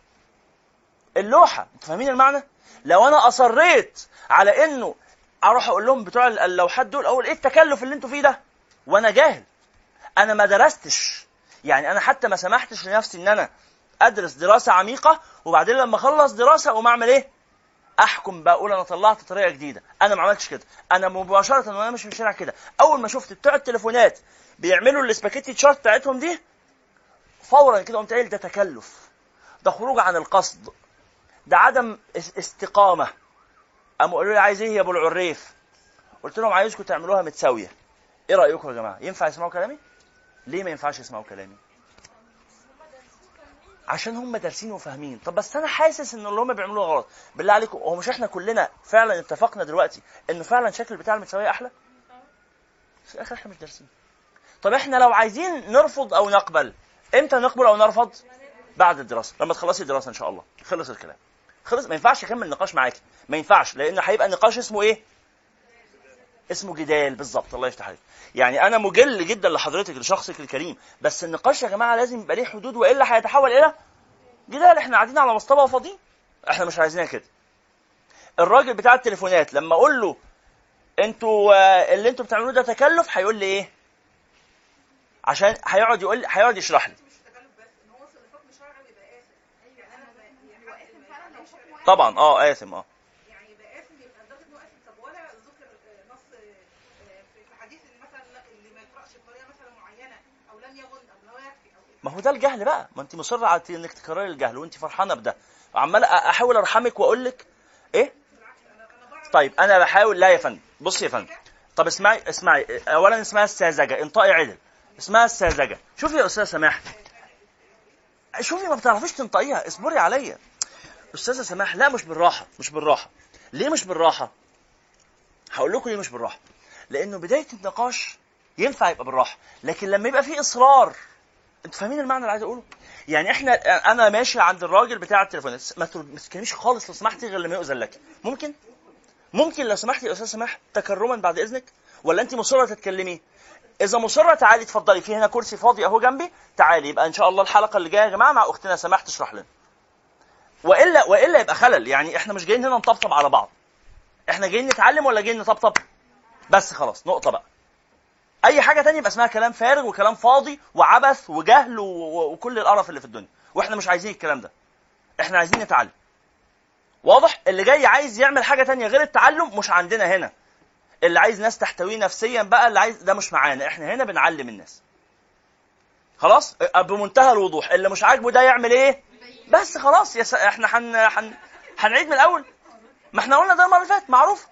اللوحة. أنتوا فاهمين المعنى؟ لو أنا أصريت على إنه أروح أقول لهم بتوع اللوحات دول أقول إيه التكلف اللي أنتوا فيه ده؟ وأنا جاهل. أنا ما درستش. يعني أنا حتى ما سمحتش لنفسي ان أنا ادرس دراسة عميقة وبعدين لما اخلص دراسة اقوم اعمل إيه؟ احكم بقى أقول أنا طلعت طريقة جديدة. أنا ما عملتش كده. أنا مباشرة وأنا ماشي في الشارع كده. اول ما شفت بتوع التليفونات بيعملوا ال spaghetti chart بتاعتهم دي فورا كده قمت قايل ده تكلف. ده خروج عن القصد. ده عدم اس- استقامة. قاموا قالوا لي عايز إيه يا أبو العريف؟ قلت لهم عايزكم تعملوها متساوية. إيه رأيكم يا جماعة؟ ينفع يسمعوا كلامي؟ ليه ما ينفعش يسمعوا كلامي؟ عشان هم دارسين وفاهمين. طب بس أنا حاسس إن اللي هم بيعملوه غلط. بالله عليكم هو مش إحنا كلنا فعلا اتفقنا دلوقتي إنه فعلا شكل بتاع المتساوية أحلى؟ في الآخر إحنا مش دارسين. طب إحنا لو عايزين نرفض أو نقبل إمتى نقبل أو نرفض؟ بعد الدراسة لما تخلصي الدراسة إن شاء الله. خلص الكلام. خلص ما ينفعش اكمل نقاش معاكي. ما ينفعش لأن هيبقى النقاش اسمه إيه؟ اسمه جدال بالظبط الله يفتح عليك. يعني أنا مجل جدا لحضرتك لشخصك الكريم بس النقاش يا جماعة لازم يبقى ليه حدود وإلا هيتحول إلى جدال. إحنا قاعدين على مصطبه وفاضيين إحنا مش عايزينها كده. الراجل بتاع التليفونات لما أقول له أنتوا اللي أنتوا بتعملوه ده تكلف؟ هيقول لي إيه؟ عشان هيقعد يقول هيقعد يشرح لي مش تكلف بس ان هو وصل لحكم شرعي ويبقى اسف يعني أنا ما يعني هو اسم فعلا لو حكمه طبعا آه اثم آه. يعني يبقى آسم يبقى لدرجه انه آسم. طب ولا ذكر آه، نص آه، في حديث إن مثلا لا، اللي ما يقرأش بطريقة مثلا معينة أو لم يظن أو لا يكفي أو ما هو ده الجهل بقى. ما أنت مصرة على إنك تكرري الجهل وأنت فرحانة بده. عمال أحاول أرحمك واقول لك إيه طيب أنا بحاول لا يا فندم. بصي يا فندم. طب اسمعي اسمعي. اولا اسمها الساذجه انطقي عدل. اسمها الساذجه شوفي يا استاذه سماح. شوفي ما بتعرفيش تنطقيها. اصبري عليا. أستاذة سماح لا مش بالراحة مش بالراحة. ليه مش بالراحة؟ هقول لكم ليه مش بالراحة. لأنه بداية النقاش ينفع يبقى بالراحة لكن لما يبقى في إصرار أنتوا فاهمين المعنى اللي عايز أقوله؟ يعني إحنا أنا ماشي عند الراجل بتاع التليفون ما تتكلميش خالص لو سمحتي غير لما يؤذن لك. ممكن؟ ممكن لو سمحتي يا أستاذ سماح تكرما بعد إذنك؟ ولا انت مصرة تتكلمي؟ إذا مصرة تعالي اتفضلي في هنا كرسي فاضي أهو جنبي تعالي يبقى إن شاء الله الحلقة اللي جاية يا جماعة مع أختنا سماح تشرح لنا. والا وإلا يبقى خلل. يعني إحنا مش جايين هنا نطبطب على بعض. إحنا جايين نتعلم ولا جايين نطبطب؟ بس خلاص نقطة بقى. أي حاجة تانية يبقى اسمها كلام فارغ وكلام فاضي وعبث وجهل. وكل القرف اللي في الدنيا. وإحنا مش عايزين الكلام ده. إحنا عايزين نتعلم. واضح؟ اللي جاي عايز يعمل حاجة تانية غير التعلم مش عندنا هنا. اللي عايز ناس تحتويه نفسيا بقى اللي عايز ده مش معانا. إحنا هنا بنعلم الناس. خلاص؟ بمنتهى الوضوح. اللي مش عاجبه ده يعمل إيه؟ بس خلاص يا س... إحنا هن... هن... هنعيد من الأول. ما إحنا قلنا ده المرة اللي فاتت معروف.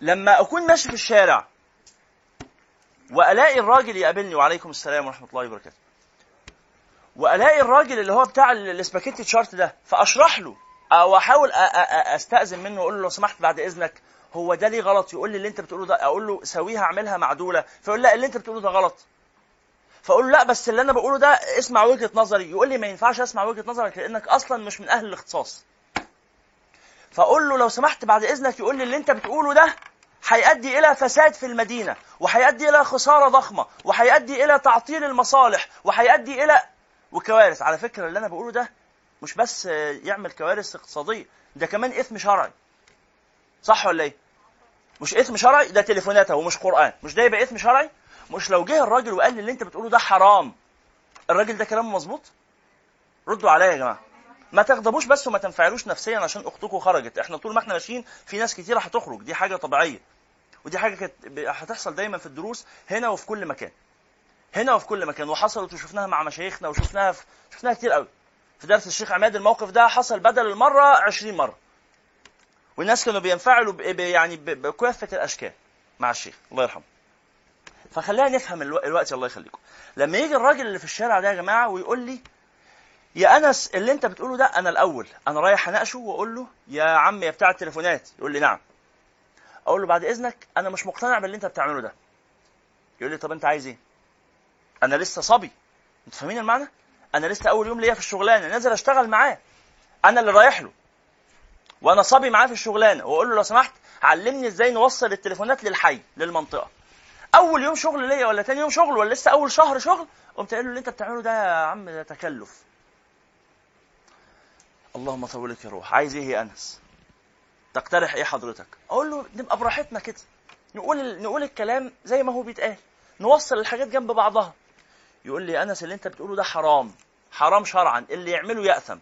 لما أكون ماشي في الشارع وألاقي الراجل يقابلني وعليكم السلام ورحمة الله وبركاته. وألاقي الراجل اللي هو بتاع ال- السباكيتي تشارت ده فأشرح له أو أحاول أستأذن منه واقول له لو سمحت بعد إذنك هو ده ليه غلط؟ يقول لي اللي أنت بتقوله ده أقول له سويها أعملها معدولة. فيقول لا اللي أنت بتقوله ده غلط. فاقول له لا بس اللي أنا بقوله ده اسمع وجهة نظري. يقول لي ما ينفعش اسمع وجهة نظرك لانك أصلا مش من أهل الاختصاص. فاقول له لو سمحت بعد اذنك يقول لي اللي انت بتقوله ده هيؤدي إلى فساد في المدينة وهيؤدي إلى خسارة ضخمة وهيؤدي إلى تعطيل المصالح وهيؤدي إلى وكوارث. على فكرة اللي أنا بقوله ده مش بس يعمل كوارث اقتصادية ده كمان إثم شرعي. صح ولا إيه؟ مش إثم شرعي ده تليفونات أهو مش قرآن. مش ده يبقى إثم شرعي؟ مش لو جه الراجل وقال لي اللي انت بتقوله ده حرام الراجل ده كلامه مظبوط؟ ردوا عليا يا جماعة. ما تغضبوش بس وما تنفعلوش نفسيا عشان أختكم خرجت. إحنا طول ما إحنا ماشيين في ناس كتيره هتخرج. دي حاجة طبيعية. ودي حاجة كانت هتحصل دايما في الدروس هنا وفي كل مكان. هنا وفي كل مكان. وحصلت وشفناها مع مشايخنا وشفناها في شفناها كتير قوي. في درس الشيخ عماد الموقف ده حصل بدل المرة 20 مرة. والناس كانوا بينفعلوا يعني بكافة الأشكال مع الشيخ. الله يرحمه. فخلينا نفهم الو- الوقت الله يخليكم. لما يجي الراجل اللي في الشارع ده يا جماعة ويقول لي يا أنس اللي أنت بتقوله ده أنا الأول أنا رايح أناقشه وأقول له يا عم يا بتاع التليفونات. يقول لي نعم. أقول له بعد إذنك أنا مش مقتنع باللي أنت بتعمله ده. يقول لي طب أنت عايز إيه؟ أنا لسه صبي. انت فاهمين المعنى؟ أنا لسه أول يوم ليا في الشغلانة نازل أشتغل معاه. أنا اللي رايح له. وأنا صبي معاه في الشغلانة. وأقول له لو سمحت علمني إزاي نوصل التليفونات للحي للمنطقة. أول يوم شغل ليا ولا تاني يوم شغل ولا لسه أول شهر شغل قمت قايل له اللي أنت بتعمله ده يا عم ده تكلف. اللهم طولك يا روح. عايز إيه يا أنس؟ تقترح إيه حضرتك؟ أقول له نبقى براحتنا كده. نقول نقول الكلام زي ما هو بيتقال. نوصل الحاجات جنب بعضها. يقول لي أنس اللي أنت بتقوله ده حرام. حرام شرعا. اللي يعمله يأثم.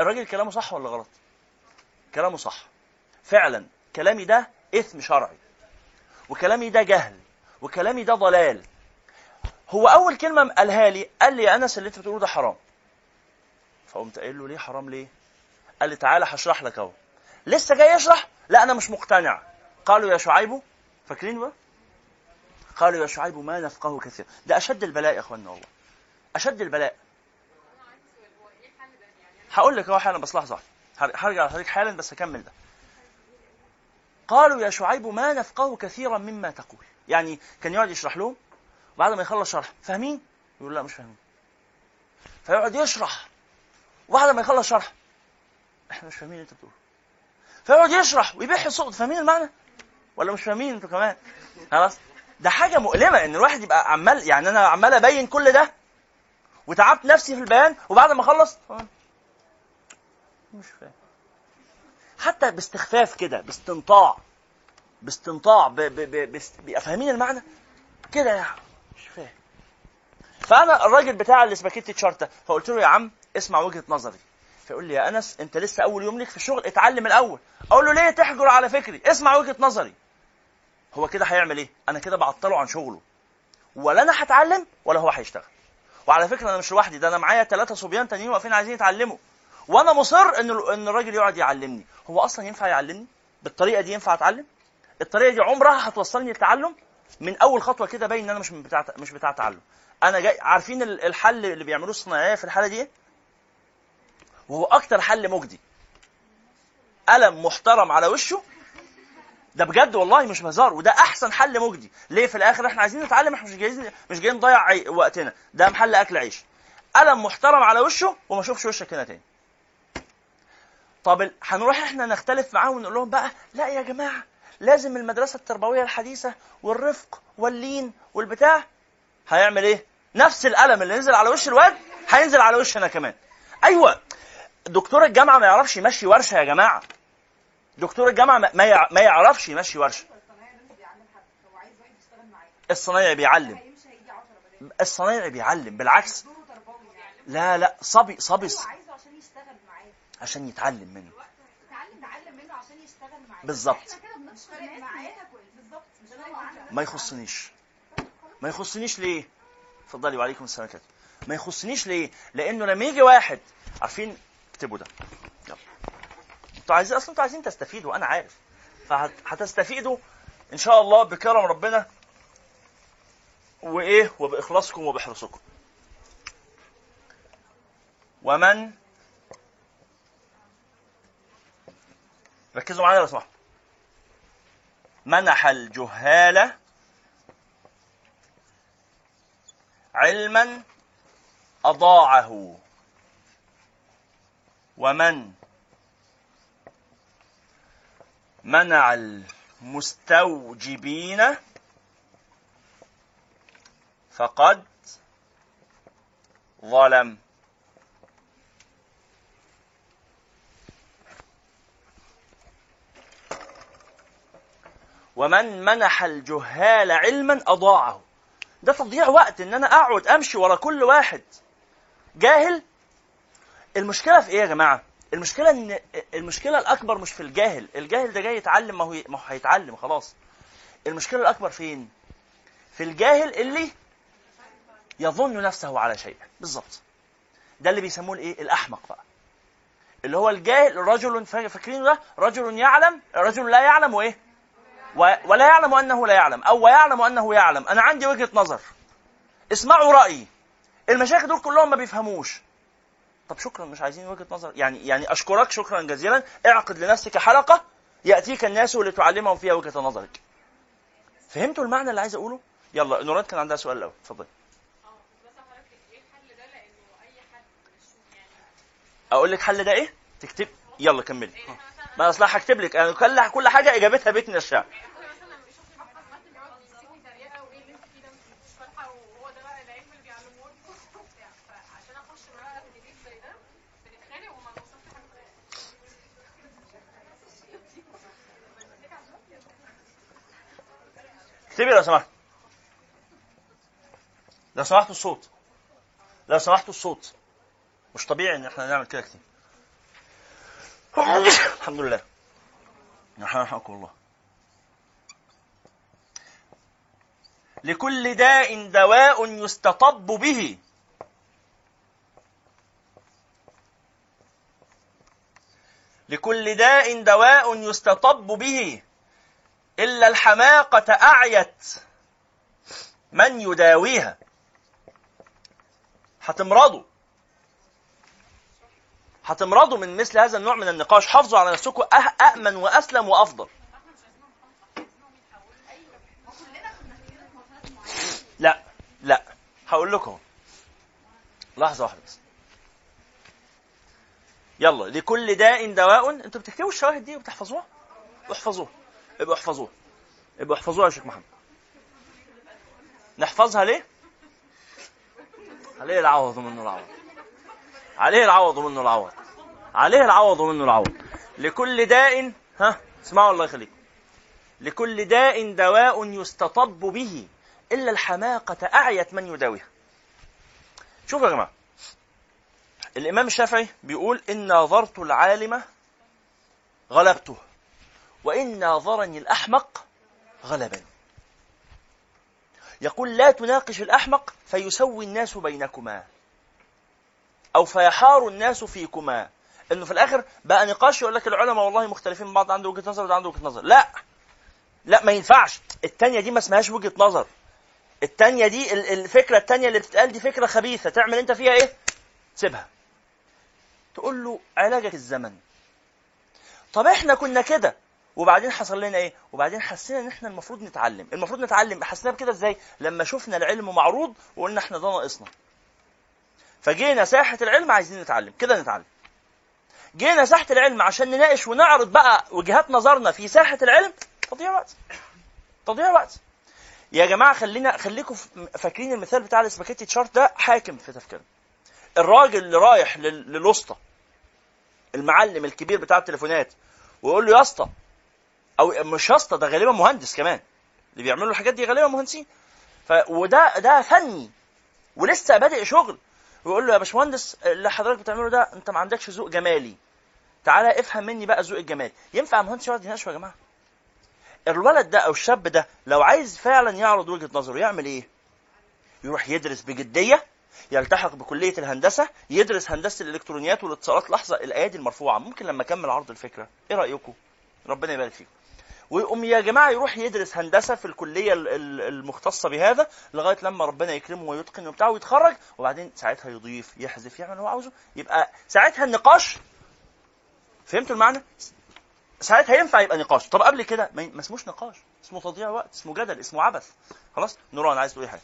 الراجل كلامه صح ولا غلط؟ كلامه صح. فعلا. كلامي ده إثم شرعي. وكلامي ده جهل. وكلامي ده ضلال. هو أول كلمة قالها لي قال لي يا أنس اللي أنت بتقوله ده حرام. فقمت قايل له ليه حرام ليه؟ قال لي تعالى هشرح لك أهو. لسه جاي يشرح؟ لا أنا مش مقتنع. قالوا يا شعيب فاكرين بقى؟ قالوا يا شعيب ما نفقه كثير ده أشد البلاء يا اخوانا والله. أشد البلاء. هقول لك أهو حالا بس لحظة هرجع لحضرتك حالا بس اكمل ده. قالوا يا شعيب ما نفقه كثيرا مما تقول. يعني كان يقعد يشرح لهم بعد ما يخلص شرح فاهمين؟ يقول لا مش فاهمين. فيقعد يشرح وبعد ما يخلص شرح إحنا مش فاهمين اللي أنت بتقوله. فيقعد يشرح ويبيح صوت فاهمين المعنى؟ ولا مش فاهمين أنتوا كمان؟ خلاص؟ ده حاجة مؤلمة إن الواحد يبقى عمال يعني أنا عمال أبين كل ده وتعبت نفسي في البيان وبعد ما اخلص مش فاهم. حتى باستخفاف كده باستنطاع. باستنطاع بيبقى فاهمين المعنى؟ كده يعني مش فاهم. فأنا الراجل بتاع الاسباجيتي تشارتا فقلت له يا عم اسمع وجهة نظري. فيقول لي يا أنس أنت لسه أول يوم ليك في الشغل اتعلم الأول. أقول له ليه تحجر على فكري؟ اسمع وجهة نظري. هو كده هيعمل إيه؟ أنا كده بعطله عن شغله. ولا أنا هتعلم ولا هو هيشتغل. وعلى فكرة أنا مش لوحدي ده أنا معايا ثلاثة صبيان تانيين واقفين عايزين يتعلموا. وأنا مصر إن إن الراجل يقعد يعلمني. هو أصلا ينفع يعلمني؟ بالطريقة دي ينفع أتعلم؟ الطريقة دي عمرها هتوصلني للتعلم من أول خطوة كده باين إن أنا مش بتاع مش بتاع تعلم. أنا جاي عارفين ال- الحل اللي بيعملوه الصناعية في الحالة دي إيه؟ وهو أكتر حل مجدي. قلم محترم على وشه. ده بجد والله مش هزار وده أحسن حل مجدي. ليه في الآخر إحنا عايزين نتعلم؟ إحنا مش جايين مش جايين نضيع وقتنا. ده محل أكل عيش. قلم محترم على وشه وما اشوفش وشك هنا تاني. طب هنروح إحنا نختلف معاهم ونقول لهم بقى لا يا جماعة لازم المدرسة التربوية الحديثة والرفق واللين والبتاع هيعمل إيه؟ نفس القلم اللي نزل على وش الواد؟ هينزل على وشنا كمان. أيوه دكتور الجامعة ما يعرفش يمشي ورشة يا جماعة. دكتور الجامعة ما- ما يع- ما يعرفش يمشي ورشة. الصنايعي بيعلم. الصنايعي بيعلم هيمشي هيجي 10 بدل الصنايعي بيعلم بالعكس. لا لا صبي صبي عشان يشتغل معاه. عشان يتعلم منه. تعلم تعلم منه عشان يشتغل معاه. بالظبط. كده بنشتغل معاه بالظبط مش فارق ما يخصنيش. ما يخصنيش ليه؟ اتفضلي وعليكم السلام. كده. ما يخصنيش ليه؟ لأنه لما يجي واحد عارفين؟ اكتبوا ده. يلا. أنتوا عايزين أصلا أنتوا عايزين تستفيدوا أنا عارف. فهتستفيدوا إن شاء الله بكرم ربنا وإيه؟ وبإخلاصكم وبحرصكم. ومن ركزوا معايا لو سمحتوا منح الجهال علما أضاعه ومن منع المستوجبين فقد ظلم. ومن منح الجهال علما أضاعه. ده تضييع وقت إن أنا أقعد أمشي ورا كل واحد. جاهل؟ المشكلة في إيه يا جماعة؟ المشكلة إن المشكلة الأكبر مش في الجاهل. الجاهل ده جاي يتعلم ما هو ما هو هيتعلم خلاص. المشكلة الأكبر فين؟ في الجاهل اللي يظن نفسه على شيء. بالظبط. ده اللي بيسموه الإيه؟ الأحمق بقى. اللي هو الجاهل رجل فا- فاكرين ده؟ رجل يعلم رجل لا يعلم وإيه؟ ولا يعلم أنه لا يعلم أو ويعلم أنه يعلم. أنا عندي وجهة نظر. اسمعوا رأيي. المشايخ دول كلهم ما بيفهموش. طب شكرا مش عايزين وجهة نظر. يعني يعني أشكرك شكرا جزيلا. اعقد لنفسك حلقة يأتيك الناس لتعلمهم فيها وجهة نظرك. فهمتوا المعنى اللي عايز أقوله؟ يلا نوران كان عندها سؤال الأول. اتفضل. بس حضرتك الحل ده لأنه أي حد مش يعني أقول لك حل ده إيه؟ تكتب. يلا كملي. مثلا ما أصلا هكتب لك. أنا كل كل حاجة إجابتها بيت من الشعر. اكتبي لو سمحت. لو سمحتوا الصوت. لو سمحتوا الصوت. مش طبيعي إن إحنا نعمل كده كتير. الحمد لله. يرحمكم الله. لكل داء دواء يستطب به. لكل داء دواء يستطب به. إلا الحماقة أعيت من يداويها. هتمرضوا. هتمرضوا من مثل هذا النوع من النقاش. حافظوا على نفسكم. أه- أأمن وأسلم وأفضل. لا لا. هقول لكم. لحظة واحدة بس. يلا. لكل داء دواء. أنتوا بتكتبوا الشواهد دي وبتحفظوها؟ احفظوها. ابقوا احفظوها. ابقوا احفظوها يا شيخ محمد. نحفظها ليه؟ عليه العوض منه العوض؟ عليه العوض منه العوض. عليه العوض منه العوض. لكل داء ها اسمعوا الله يخليكم لكل داء دواء يستطب به إلا الحماقة أعيت من يداويها. شوفوا يا جماعة. الإمام الشافعي بيقول إن ناظرت العالم غلبته وإن ناظرني الأحمق غلبني. يقول لا تناقش الأحمق فيسوي الناس بينكما. أو فيحار الناس فيكما. إنه في الآخر بقى نقاش يقول لك العلماء والله مختلفين بعض عنده وجهة نظر وده عنده وجهة نظر. لا. لا ما ينفعش. التانية دي ما اسمهاش وجهة نظر. التانية دي ال- الفكرة التانية اللي بتتقال دي فكرة خبيثة. تعمل أنت فيها إيه؟ سيبها. تقول له علاجك الزمن طب إحنا كنا كده. وبعدين حصل لنا إيه؟ وبعدين حسينا إن إحنا المفروض نتعلم. المفروض نتعلم. حسينا بكده إزاي؟ لما شفنا العلم معروض وقلنا إحنا ده ناقصنا. فجينا ساحة العلم عايزين نتعلم كده نتعلم. جينا ساحة العلم عشان نناقش ونعرض بقى وجهات نظرنا في ساحة العلم تضييع وقت. تضييع وقت. يا جماعة خلينا خليكم فاكرين المثال بتاع السباكيتي تشارت ده؟ حاكم في تفكيرنا. الراجل اللي رايح لل- للوسطى المعلم الكبير بتاع التليفونات ويقول له يا اسطى أو مش يا اسطى ده غالبا مهندس كمان. اللي بيعملوا الحاجات دي غالبا مهندسين. ف وده ده فني ولسه بادئ شغل. ويقول له يا باشمهندس اللي حضرتك بتعمله ده انت ما عندكش ذوق جمالي. تعالى افهم مني بقى ذوق الجمالي ينفع مهندس يقعد يناقشه يا جماعة؟ الولد ده أو الشاب ده لو عايز فعلا يعرض وجهة نظره يعمل إيه؟ يروح يدرس بجدية يلتحق بكلية الهندسة يدرس هندسة الإلكترونيات والاتصالات لحظة الأيادي المرفوعة. ممكن لما أكمل عرض الفكرة. إيه رأيكم؟ ربنا يبارك فيكم. ويقوم يا جماعة يروح يدرس هندسة في الكلية ال- ال- المختصة بهذا لغاية لما ربنا يكرمه ويتقن وبتاع ويتخرج وبعدين ساعتها يضيف يحذف يعمل اللي هو عاوزه. يبقى ساعتها النقاش فهمتوا المعنى؟ ساعتها ينفع يبقى نقاش. طب قبل كده ما اسموش نقاش. اسمه تضييع وقت اسمه جدل اسمه عبث. خلاص؟ نوران عايز حاجة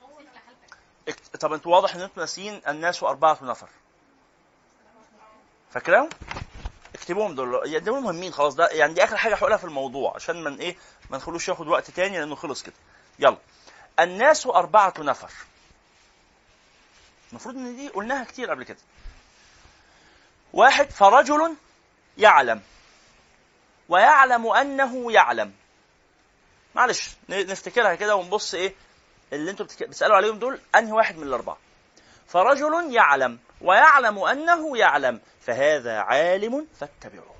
توصيف لحالتك اكت- طب أنتوا واضح إن أنتوا ناسيين الناس اربعه نفر. فاكراهم اكتبوهم دول. دول مهمين خلاص. ده يعني دي آخر حاجة هقولها في الموضوع عشان من إيه؟ ما نخلوش ياخد وقت تاني لأنه خلص كده. يلا. الناس أربعة نفر. المفروض إن دي قلناها كتير قبل كده. واحد فرجل يعلم. ويعلم أنه يعلم. معلش نفتكرها كده ونبص إيه؟ اللي أنتوا بتسألوا عليهم دول أنهي واحد من الأربعة؟ فرجل يعلم. ويعلم أنه يعلم. فهذا عالم فاتبعوه.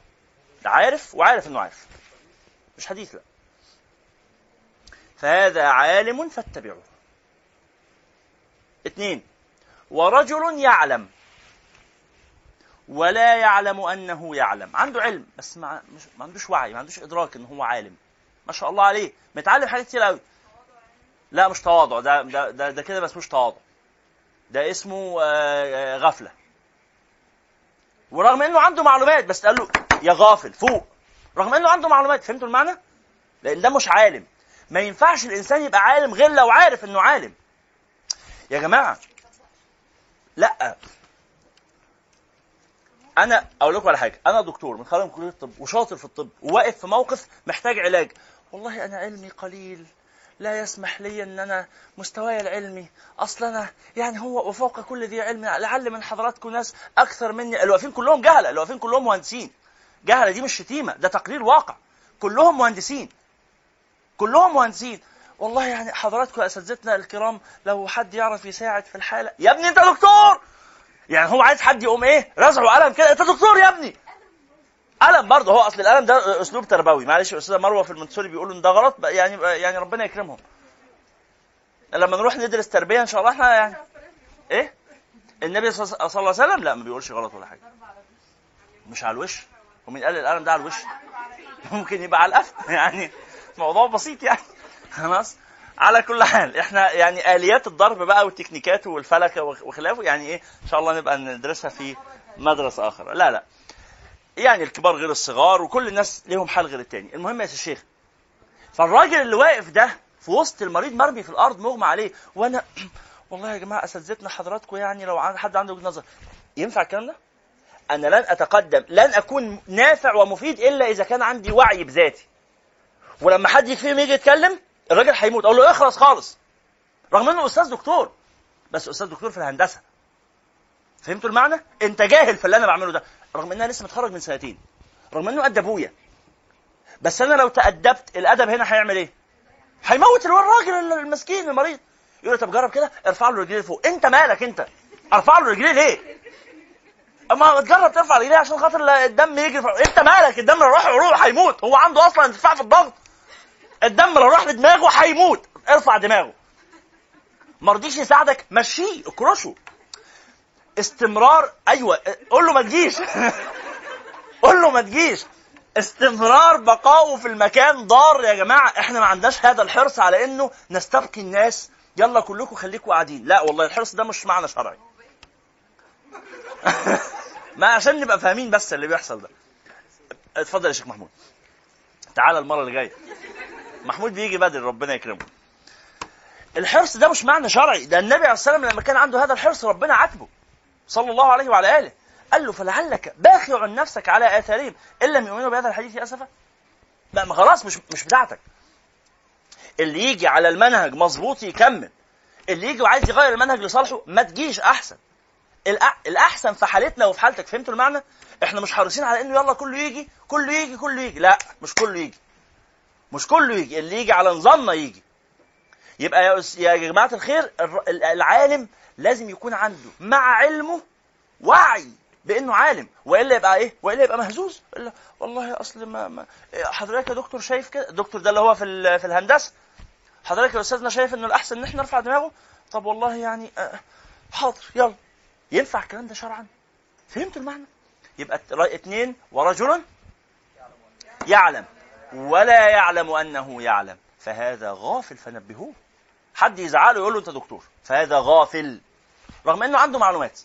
ده عارف وعارف إنه عارف. مش حديث لا فهذا عالم فاتبعوه. اثنين ورجل يعلم. ولا يعلم أنه يعلم. عنده علم بس ما, مش ما عندوش وعي ما عندوش إدراك ان هو عالم. ما شاء الله عليه. متعلم حاجات كتير قوي لا مش تواضع. ده ده ده, ده كده بس مش تواضع. ده اسمه آه، آه، غفلة. ورغم انه عنده معلومات بس قال له يا غافل فوق. رغم انه عنده معلومات فهمتوا المعنى؟ لأن ده مش عالم. ما ينفعش الإنسان يبقى عالم غير لو عارف إنه عالم. يا جماعة لأ. أنا أقول لكم على حاجة. أنا دكتور من خريج كليه الطب وشاطر في الطب وواقف في موقف محتاج علاج. والله أنا علمي قليل. لا يسمح لي إن أنا مستواي العلمي أصلا أنا يعني هو وفوق كل ذي علم لعل من حضراتكم ناس أكثر مني. الواقفين كلهم جهلة الواقفين كلهم مهندسين. جهلة دي مش شتيمة ده تقرير واقع. كلهم مهندسين. كلهم مهندسين. والله يعني حضراتكم أساتذتنا الكرام لو حد يعرف يساعد في الحالة. يا ابني أنت دكتور! يعني هو عايز حد يقوم إيه؟ رزعه قلم كده. أنت دكتور يا ابني! قلم برضه هو أصل القلم ده أسلوب تربوي. معلش أستاذة مروة في المنتسوري بيقولوا إن ده غلط يعني يعني ربنا يكرمهم. لما نروح ندرس تربية إن شاء الله إحنا يعني إيه؟ النبي صلى الله عليه وسلم لا ما بيقولش غلط ولا حاجة. مش على الوش. ومين قال القلم ده على الوش؟ ممكن يبقى على القفا. يعني موضوع بسيط يعني. خلاص؟ على كل حال إحنا يعني آليات الضرب بقى والتكنيكات والفلكة وخلافه يعني إيه؟ إن شاء الله نبقى ندرسها في مدرسة أخرى لا لا. يعني الكبار غير الصغار وكل الناس ليهم حال غير التاني. المهم يا شيخ فالراجل اللي واقف ده في وسط المريض مرمي في الأرض مغمى عليه وأنا والله يا جماعة أساتذتنا حضراتكم يعني لو حد عنده وجهة نظر ينفع الكلام ده؟ أنا لن أتقدم لن أكون نافع ومفيد إلا إذا كان عندي وعي بذاتي. ولما حد فيهم يجي يتكلم الراجل هيموت. أقول له اخلص خالص. رغم إنه أستاذ دكتور بس أستاذ دكتور في الهندسة. فهمتوا المعنى؟ أنت جاهل في اللي أنا بعمله ده. رغم ان أنا لسه متخرج من سنتين. رغم إنه قد أبويا. بس أنا لو تأدبت الأدب هنا هيعمل إيه؟ هيموت الراجل المسكين المريض. يقول له طب جرب كده ارفع له رجليه لفوق. أنت مالك أنت؟ ارفع له رجليه ليه؟ أما تجرب ترفع رجليه عشان خاطر الدم يجري أنت مالك؟ الدم لو راح عروق هيموت. هو عنده أصلا ارتفاع في الضغط. الدم لو راح لدماغه هيموت. ارفع دماغه. ما رضيش يساعدك مشيه اكرشه استمرار أيوه قول له ما تجيش. قول له ما تجيش. استمرار بقائه في المكان ضار يا جماعة. إحنا ما عندناش هذا الحرص على إنه نستبقي الناس. يلا كلكم خليكم قاعدين. لا والله الحرص ده مش معنى شرعي. ما عشان نبقى فاهمين بس اللي بيحصل ده. اتفضل يا شيخ محمود. تعالى المرة اللي جاية. محمود بيجي بدري ربنا يكرمه. الحرص ده مش معنى شرعي. ده النبي عليه الصلاة والسلام لما كان عنده هذا الحرص ربنا عاتبه. صلى الله عليه وعلى آله. قال له فلعلك باخع نفسك على آثارهم. إن لم يؤمنوا بهذا الحديث اسفا لا ما خلاص مش مش بتاعتك. اللي يجي على المنهج مظبوط يكمل. اللي يجي وعايز يغير المنهج لصالحه ما تجيش أحسن. الأحسن في حالتنا وفي حالتك فهمتوا المعنى؟ إحنا مش حريصين على إنه يلا كله يجي كله يجي كله يجي. لا مش كله يجي. مش كله يجي. اللي يجي على نظامنا يجي. يبقى يا جماعة الخير العالم لازم يكون عنده مع علمه وعي بأنه عالم وإلا يبقى إيه؟ وإلا يبقى مهزوز. إلا والله أصل ما, ما حضرتك يا دكتور شايف كده؟ الدكتور ده اللي هو في في الهندسة. حضرتك يا أستاذنا شايف إنه الأحسن إن إحنا نرفع دماغه؟ طب والله يعني آه، حاضر يلا. ينفع الكلام ده شرعا؟ فهمتوا المعنى. يبقى اثنين ورجل يعلم. ولا يعلم أنه يعلم. فهذا غافل فنبهوه. حد يزعله يقول له انت دكتور. فهذا غافل. رغم انه عنده معلومات.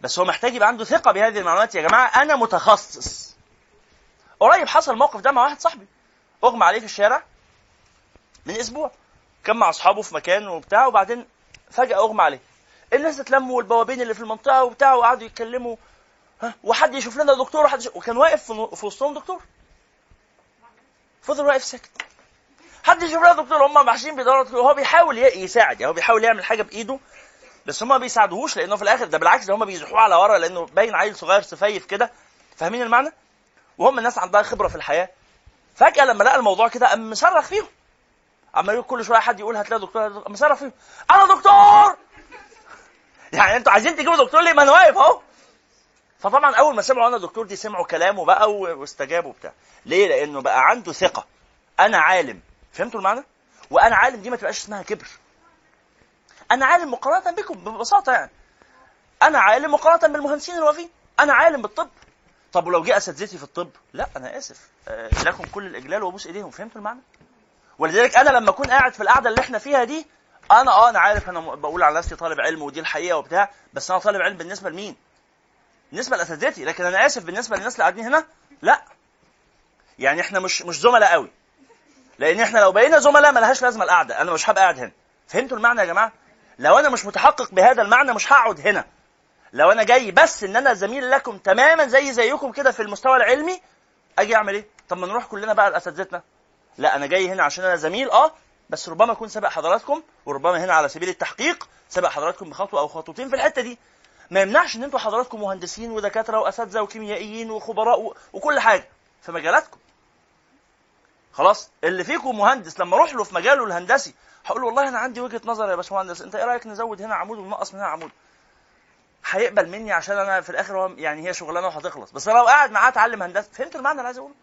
بس هو محتاج يبقى عنده ثقة بهذه المعلومات. يا جماعة أنا متخصص. قريب حصل موقف ده مع واحد صاحبي. أغمى عليه في الشارع من أسبوع. كان مع أصحابه في مكان وبتاع وبعدين فجأة أغمى عليه. الناس اتلموا والبوابين اللي في المنطقة وبتاع وقعدوا يتكلموا. ها؟ وحد يشوف لنا دكتور وحد يشوف. وكان واقف في وسطهم دكتور. فضل واقف ساكت. حد يشوف لنا دكتور هم ماشيين بيدوروا وهو بيحاول يساعد يعني هو بيحاول يعمل حاجة بإيده بس هم ما بيساعدوهوش لأنه في الآخر ده بالعكس ده هم بيزحوه على ورا لأنه باين عيل صغير سفيف كده. فاهمين المعنى؟ وهم الناس عندها خبرة في الحياة. فجأة لما لقى الموضوع كده قام مصرخ فيهم. عمال كل شوية حد يقول هتلاقي دكتور. مصرخ فيهم. أنا دكتور! يعني أنتوا عايزين تجيبوا دكتور ليه؟ ما أنا واقف أهو. فطبعا أول ما سمعوا أنا دكتور دي سمعوا كلامه بقى واستجابوا بتاع ليه؟ لأنه بقى عنده ثقة. أنا عالم. فهمتوا المعنى؟ وأنا عالم دي ما تبقاش اسمها كبر. أنا عالم مقارنة بكم ببساطة يعني. أنا عالم مقارنة بالمهندسين اللي واقفين أنا عالم بالطب. طب ولو جه أساتذتي في الطب؟ لا أنا آسف. آه، لكم كل الإجلال وأبوس إيديهم. فهمتوا المعنى؟ ولذلك أنا لما أكون قاعد في القعدة اللي إحنا فيها دي أنا آه أنا عارف أنا بقول على نفسي طالب علم ودي الحقيقة وبتاع بس أنا طالب علم بالنسبة لمين؟ بالنسبة لأساتذتي. لكن أنا آسف بالنسبة للناس اللي قاعدين هنا؟ لا. يعني إحنا مش مش زملاء قوي. لأن إحنا لو بقينا زملاء ملهاش لازمة القعدة. أنا مش هبقى قاعد هنا. فهمتوا المعنى يا جماعة؟ لو أنا مش متحقق بهذا المعنى مش هقعد هنا. لو أنا جاي بس ان أنا زميل لكم تماما زي زيكم كده في المستوى العلمي أجي اعمل إيه؟ طب ما نروح كلنا بقى لاساتذتنا لا أنا جاي هنا عشان أنا زميل آه بس ربما اكون سبق حضراتكم وربما هنا على سبيل التحقيق سبق حضراتكم بخطوة أو خطوتين في الحتة دي. ما يمنعش ان أنتوا حضراتكم مهندسين ودكاترة واساتذة وكيميائيين وخبراء و... وكل حاجة في مجالاتكم. خلاص؟ اللي فيكم مهندس لما أروح له في مجاله الهندسي هقول له والله أنا عندي وجهة نظر يا باشمهندس انت إيه رأيك نزود هنا عمود وننقص من هنا عمود؟ هيقبل مني عشان أنا في الآخر هو يعني هي شغلانة وهتخلص. بس أنا لو قاعد معاه اتعلم هندسة. فهمت المعنى اللي عايز اقوله؟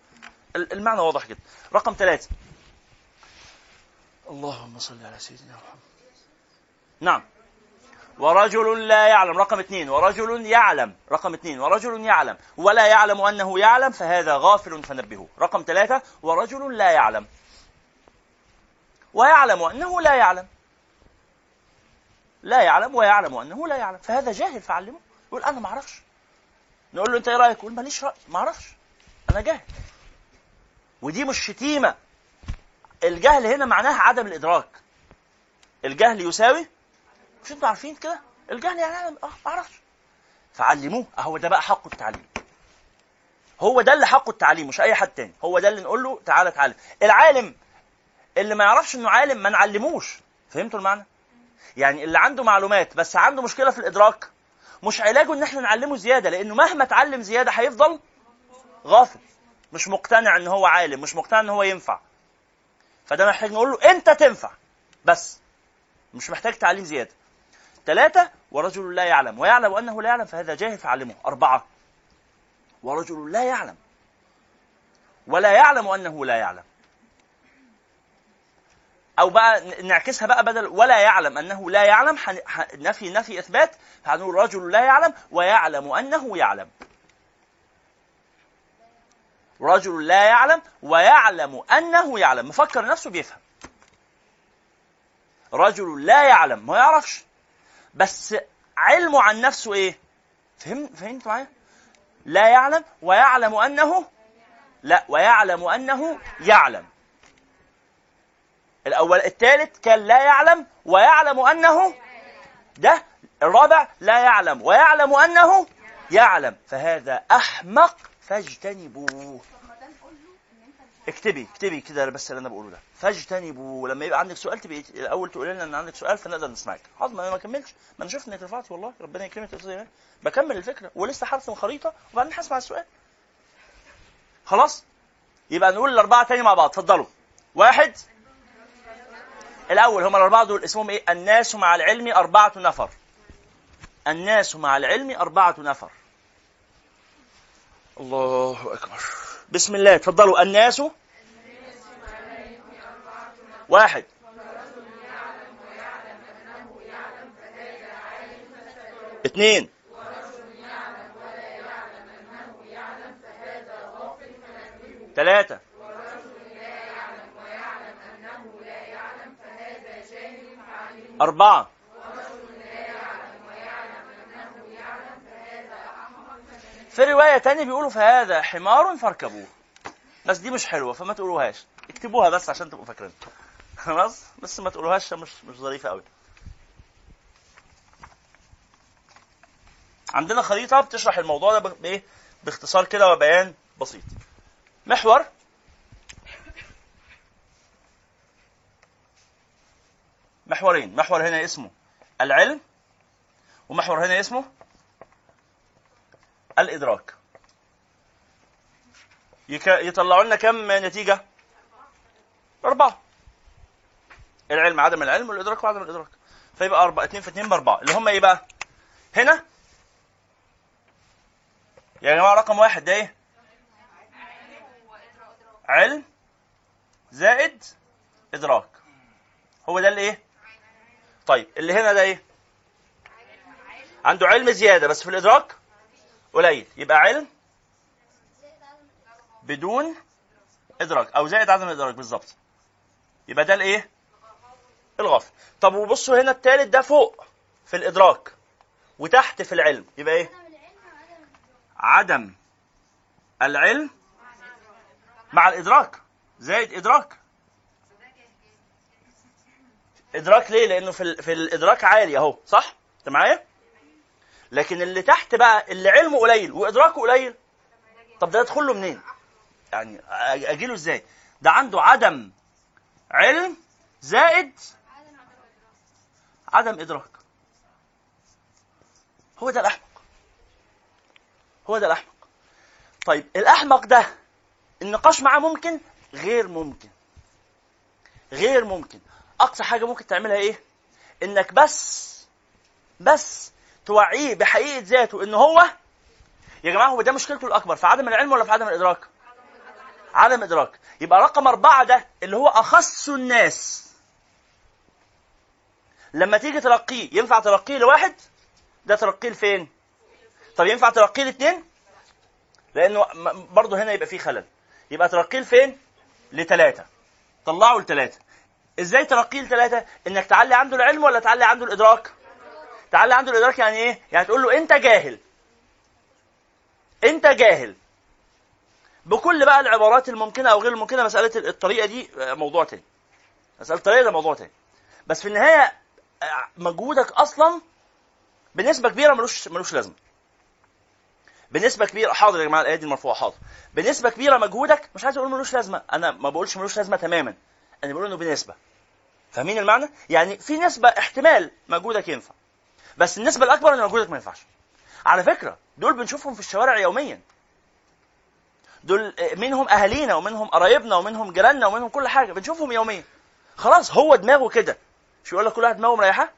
ال- المعنى واضح جدا. رقم ثلاثة اللهم صل على سيدنا محمد. نعم. ورجل لا يعلم. رقم اثنين. ورجل يعلم. رقم اثنين. ورجل يعلم. ولا يعلم أنه يعلم فهذا غافل فنبهه. رقم ثلاثة. ورجل لا يعلم. ويعلم أنه لا يعلم. لا يعلم ويعلم أنه لا يعلم. فهذا جاهل فعلمه. يقول أنا ما أعرفش. نقول له أنت إيه رأيك؟ يقول ماليش رأي. ما أعرفش. أنا جاهل. ودي مش شتيمة. الجهل هنا معناها عدم الإدراك. الجهل يساوي مش أنتوا عارفين كده؟ الجهل يعني أنا ما أعرفش. فعلموه. اهو ده بقى حقه التعليم. هو ده اللي حقه التعليم مش أي حد تاني. هو ده اللي نقول له تعالى اتعلم. العالم اللي ما يعرفش إنه عالم ما نعلموش. فهمتوا المعنى؟ يعني اللي عنده معلومات بس عنده مشكلة في الإدراك مش علاجه إن إحنا نعلمه زيادة لأنه مهما اتعلم زيادة هيفضل غافل. مش مقتنع إن هو عالم مش مقتنع إن هو ينفع. فده محتاج نقول له أنت تنفع بس. مش محتاج تعليم زيادة. ثلاثة ورجل لا يعلم ويعلم أنه لا يعلم فهذا جاهل فعلمه. أربعة ورجل لا يعلم ولا يعلم أنه لا يعلم. أو بقى نعكسها بقى بدل ولا يعلم أنه لا يعلم. نفي نفي إثبات هنقول رجل لا يعلم ويعلم أنه يعلم. رجل لا يعلم ويعلم أنه يعلم مفكر نفسه بيفهم. رجل لا يعلم ما يعرفش. بس علمه عن نفسه إيه؟ فهم فهمت معايا؟ لا يعلم ويعلم انه لا ويعلم أنه يعلم. الأول الثالث كان لا يعلم ويعلم انه ده الرابع لا يعلم ويعلم أنه يعلم. فهذا أحمق فاجتنبوه. اكتبي اكتبي كده بس اللي أنا بقوله ده. فاجتنبوا لما يبقى عندك سؤال تبقي الأول تقولي لنا إن عندك سؤال فنقدر نسمعك. حاضر ما أنا ما كملتش. ما أنا شفت إنك رفعتي والله ربنا يكرمك. أستاذ إيمان. بكمل الفكرة. ولسه هرسم خريطة وبعدين هسمع السؤال. خلاص؟ يبقى نقول الأربعة تاني مع بعض. اتفضلوا. واحد. الأول هم الأربعة دول اسمهم إيه؟ الناس مع العلم أربعة نفر. الناس مع العلم أربعة نفر. الله أكبر. بسم الله. اتفضلوا الناس واحد. اثنين. ثلاثة. أربعة. في رواية تانية بيقولوا فهذا حمار فاركبوه. بس دي مش حلوة فما تقولوهاش. اكتبوها بس عشان تبقوا فاكرين. خلاص؟ بس ما تقولوهاش مش مش ظريفة قوي عندنا خريطة بتشرح الموضوع ده بإيه؟ باختصار كده وبيان بسيط. محور. محورين. محور هنا اسمه العلم ومحور هنا اسمه الإدراك. يطلعوا لنا كم نتيجة؟ أربعة. العلم عدم العلم والإدراك وعدم الإدراك. فيبقى أربعة اتنين في اتنين بأربعة. اللي هم إيه بقى؟ هنا؟ يا جماعة رقم واحد ده إيه؟ علم زائد إدراك. هو ده اللي إيه؟ طيب اللي هنا ده إيه؟ عنده علم زيادة بس في الإدراك؟ قليل. يبقى علم بدون إدراك أو زائد عدم الإدراك بالظبط. يبقى ده الإيه؟ الغافل طب وبصوا هنا الثالث ده فوق في الإدراك وتحت في العلم. يبقى إيه؟ عدم العلم مع الإدراك. زائد إدراك. إدراك ليه؟ لأنه في في الإدراك عالي أهو صح؟ أنت معايا؟ لكن اللي تحت بقى اللي علمه قليل وإدراكه قليل طب ده يدخل له منين؟ يعني اجيله إزاي؟ ده عنده عدم علم زائد عدم إدراك. هو ده الأحمق. هو ده الأحمق. طيب الأحمق ده النقاش معاه ممكن؟ غير ممكن. غير ممكن. أقصى حاجة ممكن تعملها إيه؟ إنك بس بس توعيه بحقيقة ذاته ان هو يا جماعة هو ده مشكلته الأكبر في عدم العلم ولا في عدم الإدراك؟ عدم إدراك. يبقى رقم أربعة ده اللي هو أخص الناس. لما تيجي ترقيه ينفع ترقيه لواحد؟ ده ترقيه لفين؟ طب ينفع ترقيه لاثنين لأنه برضه هنا يبقى فيه خلل. يبقى ترقيه لفين؟ لثلاثه طلعوا لثلاثه إزاي ترقيه لثلاثه إنك تعلي عنده العلم ولا تعلي عنده الإدراك؟ تعلي عنده الإدراك يعني إيه؟ يعني تقول له أنت جاهل. أنت جاهل. بكل بقى العبارات الممكنة أو غير الممكنة مسألة الطريقة دي آه، موضوع تاني. مسألة الطريقة ده موضوع تاني. بس في النهاية آه، مجهودك أصلا بنسبة كبيرة ملوش ملوش لازمة. بنسبة كبيرة حاضر يا جماعة الآية دي مرفوعة حاضر. بنسبة كبيرة مجهودك مش عايز أقول ملوش لازمة. أنا ما بقولش ملوش لازمة تماما. أنا بقول إنه بنسبة. فاهمين المعنى؟ يعني في نسبة احتمال مجهودك ينفع. بس النسبة الأكبر إن مجهودك ما ينفعش. على فكرة دول بنشوفهم في الشوارع يوميا. دول منهم أهالينا ومنهم قرايبنا ومنهم جيراننا ومنهم كل حاجة. بنشوفهم يوميا. خلاص هو دماغه كده. مش يقول لك كل واحد دماغه مريحة؟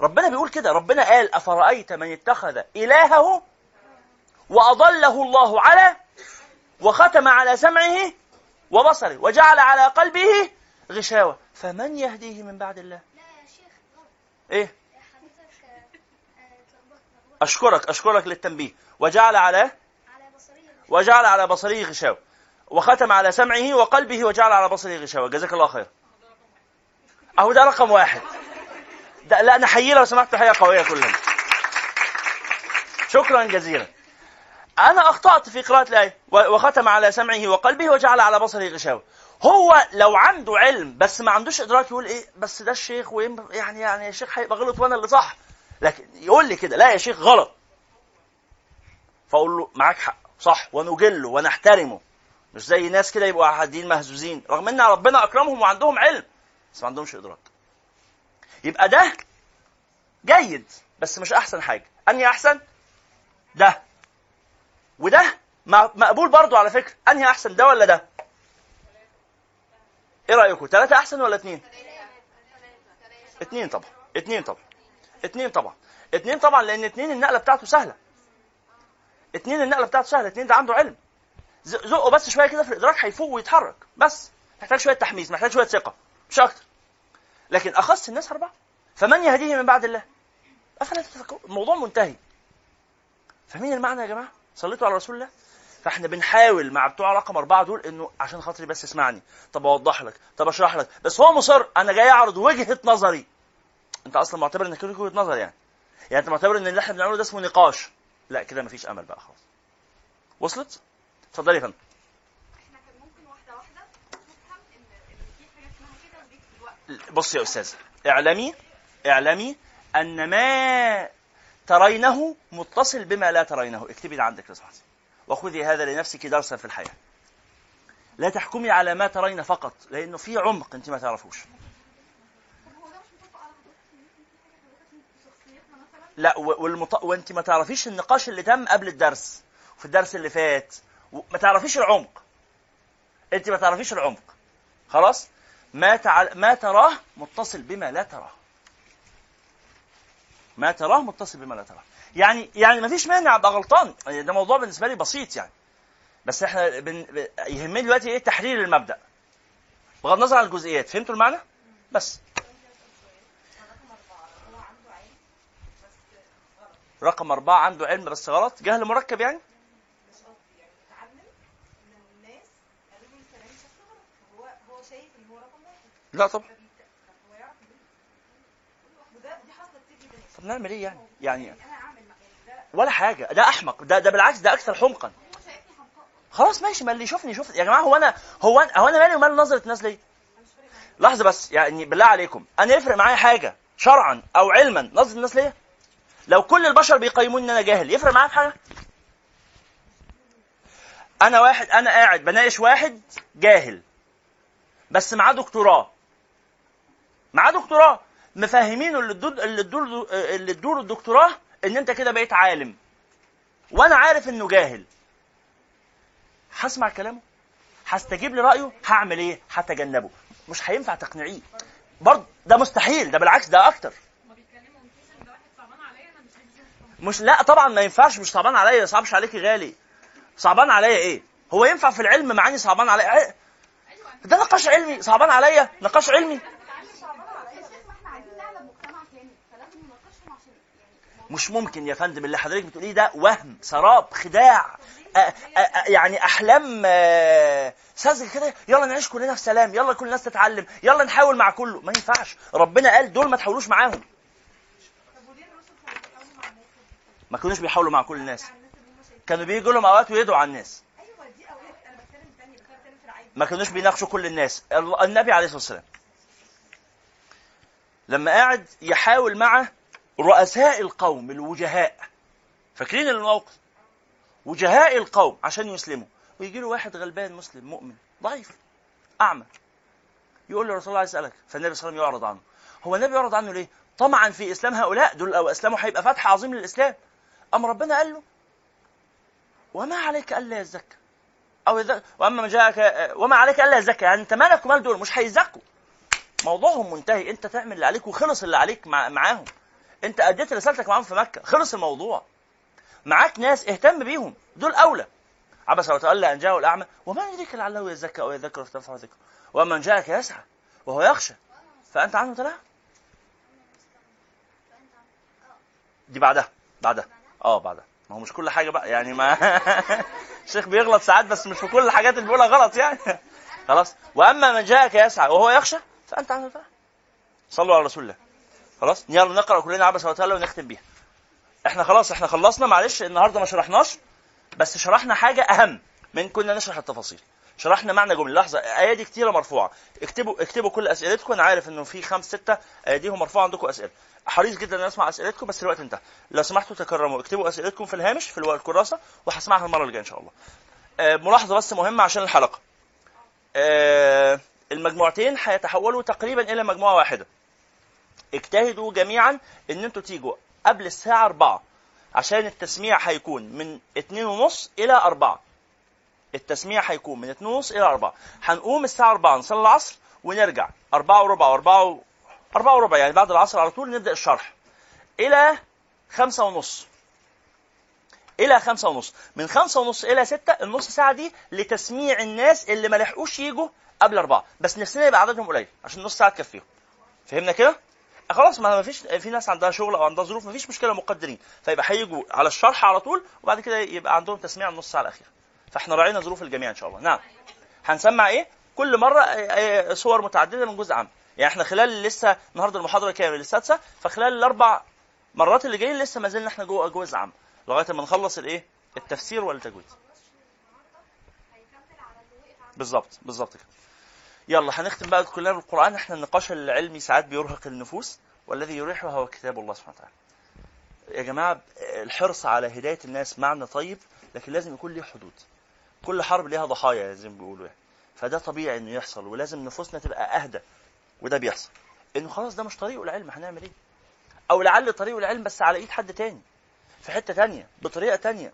ربنا بيقول كده. ربنا قال أفرأيت من اتخذ إلهه وأضله الله على وختم على سمعه وبصره وجعل على قلبه غشاوة. فمن يهديه من بعد الله؟ لا يا شيخ إيه؟ أشكرك أشكرك للتنبيه. وجعل على وجعل على بصره غشاوة. وختم على سمعه وقلبه وجعل على بصره غشاوة. جزاك الله خير. أهو ده رقم واحد. ده لا نحييه لو سمحت تحيه قوية كلنا. شكرا جزيلا. أنا أخطأت في قراءة الآية. و- وختم على سمعه وقلبه وجعل على بصره غشاوة. هو لو عنده علم بس ما عندوش إدراك يقول إيه بس ده الشيخ ويم- يعني يعني يا شيخ هيبقى غلط وأنا اللي صح. لكن يقول لي كده لا يا شيخ غلط. فأقول له معاك حق صح ونجله ونحترمه. مش زي ناس كده يبقوا قاعدين مهزوزين رغم إن ربنا أكرمهم وعندهم علم بس ما عندهمش إدراك. يبقى ده جيد بس مش أحسن حاجة. أنهي أحسن؟ ده. وده مقبول برضو على فكرة. أنهي أحسن ده ولا ده؟ إيه رأيكم ثلاثة أحسن ولا اثنين اثنين طبعا اثنين طبعا. اثنين طبعا. اثنين طبعا لأن اثنين النقلة بتاعته سهلة. اتنين النقلة بتاعته سهلة. اتنين ده عنده علم. زقه بس شوية كده في الإدراك هيفوق ويتحرك. بس محتاج شوية تحميس محتاج شوية ثقة مش أكتر. لكن أخص الناس أربعة. فمن يهديه من بعد الله؟ أفلا تتفكرون الموضوع منتهي. فاهمين المعنى يا جماعة؟ صليتوا على رسول الله؟ فإحنا بنحاول مع بتوع رقم أربعة دول إنه عشان خاطري بس اسمعني. طب أوضح لك طب أشرح لك. بس هو مصر أنا جاي أعرض وجهة نظري. أنت أصلا معتبر إنك ليك وجهة نظر يعني. يعني أنت معتبر إن اللي إحنا بنعمله ده اسمه نقاش. لا كده مفيش امل بقى خلاص وصلت؟ اتفضلي يا فندم. إحنا كان ممكن واحدة واحدة نفهم ان ان في حاجة اسمها كده ودي في الوقت. بص يا أستاذ اعلمي اعلمي أن ما ترينه متصل بما لا ترينه. اكتبي ده عندك لو سمحتي وخذي هذا لنفسك درسا في الحياة. لا تحكمي على ما ترين فقط لأنه في عمق انت ما تعرفوش طب هو ده مش مطبق على حضرتك ان في حاجة حضرتك في شخصيتنا مثلا لا والمط... وانت ما تعرفيش النقاش اللي تم قبل الدرس وفي الدرس اللي فات و- ما تعرفيش العمق. انت ما تعرفيش العمق. خلاص؟ ما تع... ما تراه متصل بما لا تراه. ما تراه متصل بما لا تراه. يعني يعني ما فيش مانع أبقى غلطان. يعني ده موضوع بالنسبة لي بسيط يعني. بس إحنا بن... يهمني دلوقتي إيه؟ تحرير المبدأ. بغض النظر عن الجزئيات. فهمتوا المعنى؟ بس. رقم أربعة عنده علم بس غلط جهل مركب يعني؟ لا طبعا. طب نعمل إيه يعني؟ يعني أنا ولا حاجة. ده أحمق. ده ده بالعكس ده أكثر حمقا. خلاص ماشي ما اللي يشوفني يشوف. يا جماعة هو أنا هو أنا هو أنا مالي ومال نظرة الناس ليه؟ لحظة بس يعني بالله عليكم. أنا يفرق معايا حاجة. شرعا أو علما نظرة الناس ليه؟ لو كل البشر بيقيموني إن أنا جاهل يفرق معايا في حاجة؟ أنا واحد أنا قاعد بناقش واحد جاهل بس معاه دكتوراه. معاه دكتوراه. مفهمينه اللي اللي تدور اللي تدور الدكتوراه إن أنت كده بقيت عالم. وأنا عارف إنه جاهل. هسمع كلامه؟ هستجيب لرأيه؟ هعمل إيه؟ هتجنبه. مش هينفع تقنعيه. برضه ده مستحيل ده بالعكس ده أكتر هما بيتكلموا مفيش ده واحد صعبان عليا أنا مش هديهم مش لا طبعا ما ينفعش. مش صعبان عليا. صعبش عليكي غالي. صعبان عليا إيه؟ هو ينفع في العلم معاني صعبان عليا؟ إيه؟ ده نقاش علمي. صعبان عليا؟ نقاش علمي. مش ممكن يا فندم اللي حضرتك بتقوليه ده وهم سراب خداع أ أ أ يعني أحلام آه، ساذجة كده. يلا نعيش كلنا في سلام. يلا كل الناس تتعلم. يلا نحاول مع كله. ما ينفعش. ربنا قال دول ما تحاولوش معاهم طب وليه الرسل كانوا بيتعاملوا مع الناس ما كانوش بيحاولوا مع كل الناس. كانوا بيجوا لهم أوقات ويدعوا على الناس. ما كانوش بيناقشوا كل الناس. ال- النبي عليه الصلاة والسلام لما قاعد يحاول مع رؤساء القوم الوجهاء. فاكرين الموقف؟ وجهاء القوم عشان يسلموا. ويجي له واحد غلبان مسلم مؤمن ضعيف أعمى. يقول له رسول الله اسالك فالنبي صلى الله عليه وسلم يعرض عنه. هو النبي يعرض عنه ليه؟ طمعا في إسلام هؤلاء دول لو أسلموا هيبقى فتح عظيم للإسلام. اما ربنا قال له؟ وما عليك ألا يزكى. أو إذا وأما من جاءك وما عليك ألا يزكى. يعني أنت مالك ومال دول مش هيزكوا. موضوعهم منتهي. أنت تعمل اللي عليك وخلص اللي عليك مع معاهم. أنت أديت رسالتك معاهم في مكة. خلص الموضوع. معاك ناس اهتم بيهم. دول أولى. عبس وتولى أن جاءه الأعمى. وما يدريك لعله يزكى أو يذكر فتنفعه ذكره من جاءك يسعى وهو يخشى. فأنت عنه تلهى دي بعدها. بعدها. آه بعدها. ما هو مش كل حاجة بقى يعني ما الشيخ بيغلط ساعات بس مش في كل الحاجات اللي بيقولها غلط يعني. خلاص. وأما من جاءك يسعى وهو يخشى فأنت عنه تلهى صلوا على رسول الله. خلاص؟ يلا نقرأ كلنا عبس وتولى ونختم بيها. إحنا خلاص إحنا خلصنا معلش النهارده ما شرحناش بس شرحنا حاجة أهم من كنا نشرح التفاصيل. شرحنا معنى جملة. لحظة ايادي كتيرة مرفوعة. اكتبوا اكتبوا كل أسئلتكم. أنا عارف إنه في خمس ستة ايديهم مرفوعة عندكم أسئلة. حريص جدا إن أسمع أسئلتكم بس الوقت انتهى. لو سمحتوا تكرموا. اكتبوا أسئلتكم في الهامش في الكراسة وهسمعها المرة اللي جاية إن شاء الله. آه، ملاحظة بس مهمة عشان الحلقة. آه، المجموعتين هيتحولوا تقريبا إلى مجموعة واحدة. اجتهدوا جميعا إن أنتوا تيجوا قبل الساعة 4 عشان التسميع هيكون من اتنين ونص إلى أربعة. التسميع هيكون من اتنين ونص إلى أربعة. هنقوم الساعة أربعة نصلي العصر ونرجع. أربعة وربع وأربعة و... أربعة وربع يعني بعد العصر على طول نبدأ الشرح. إلى خمسة ونص. إلى خمسة ونص. من خمسة ونص إلى ستة النص ساعة دي لتسميع الناس اللي ما لحقوش يجوا قبل أربعة. بس نفسنا يبقى عددهم قليل عشان نص ساعة تكفيهم. فهمنا كده؟ خلاص ما فيش في ناس عندها شغل أو عندها ظروف ما فيش مشكلة مقدرين. فيبقى هيجوا على الشرح على طول وبعد كده يبقى عندهم تسميع النص ساعه الاخيره فاحنا راعينا ظروف الجميع إن شاء الله. نعم. هنسمع إيه؟ كل مرة آه، آه، صور متعددة من جزء عام. يعني إحنا خلال لسه النهارده المحاضرة كام السادسه فخلال الأربع مرات اللي جايين لسه ما زلنا إحنا جوه جزء عام. لغاية ما نخلص الإيه؟ التفسير والتجويد بالظبط بالظبط كده. يلا هنختم بقى كلنا بالقرآن. إحنا النقاش العلمي ساعات بيرهق النفوس والذي يريحها هو كتاب الله سبحانه وتعالى. يا جماعة الحرص على هداية الناس معنى طيب لكن لازم يكون ليه حدود. كل حرب ليها ضحايا زي ما بيقولوا يعني. فده طبيعي إنه يحصل ولازم نفوسنا تبقى أهدى وده بيحصل. إنه خلاص ده مش طريقه العلم هنعمل إيه؟ أو لعل طريقه العلم بس على إيد حد تاني في حتة تانية بطريقة تانية.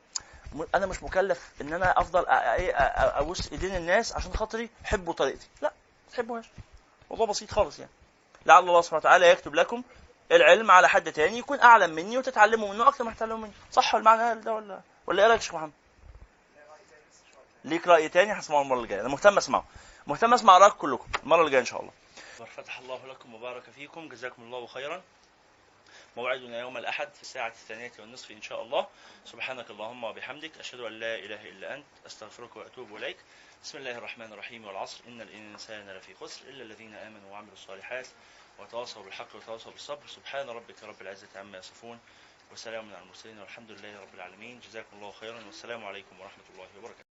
أنا مش مكلف إن أنا أفضل ابوس إيدين الناس عشان خاطري حبوا طريقتي. لا ما تحبوهاش. موضوع بسيط خالص يعني. لعل الله سبحانه وتعالى يكتب لكم العلم على حد تاني يكون أعلم مني وتتعلموا منه أكثر ما تتعلموا مني. صح المعنى ده ولا ولا إيه رأيك يا شيخ محمد؟ ليك رأي تاني هسمعه المرة الجاية. أنا مهتم أسمعه. مهتم أسمع رايكم كلكم. المرة الجاية إن شاء الله. فتح الله لكم وبارك فيكم. جزاكم الله خيرا. موعدنا يوم الأحد في الساعة الثانية والنصف إن شاء الله. سبحانك اللهم وبحمدك. أشهد أن لا إله إلا أنت. أستغفرك وأتوب إليك. بسم الله الرحمن الرحيم والعصر. إن الإنسان لفي خسر إلا الذين آمنوا وعملوا الصالحات وتواصوا بالحق وتواصوا بالصبر. سبحان ربك رب العزة عما يصفون. وسلام على المرسلين والحمد لله رب العالمين. جزاكم الله خيرا. والسلام عليكم ورحمة الله وبركاته.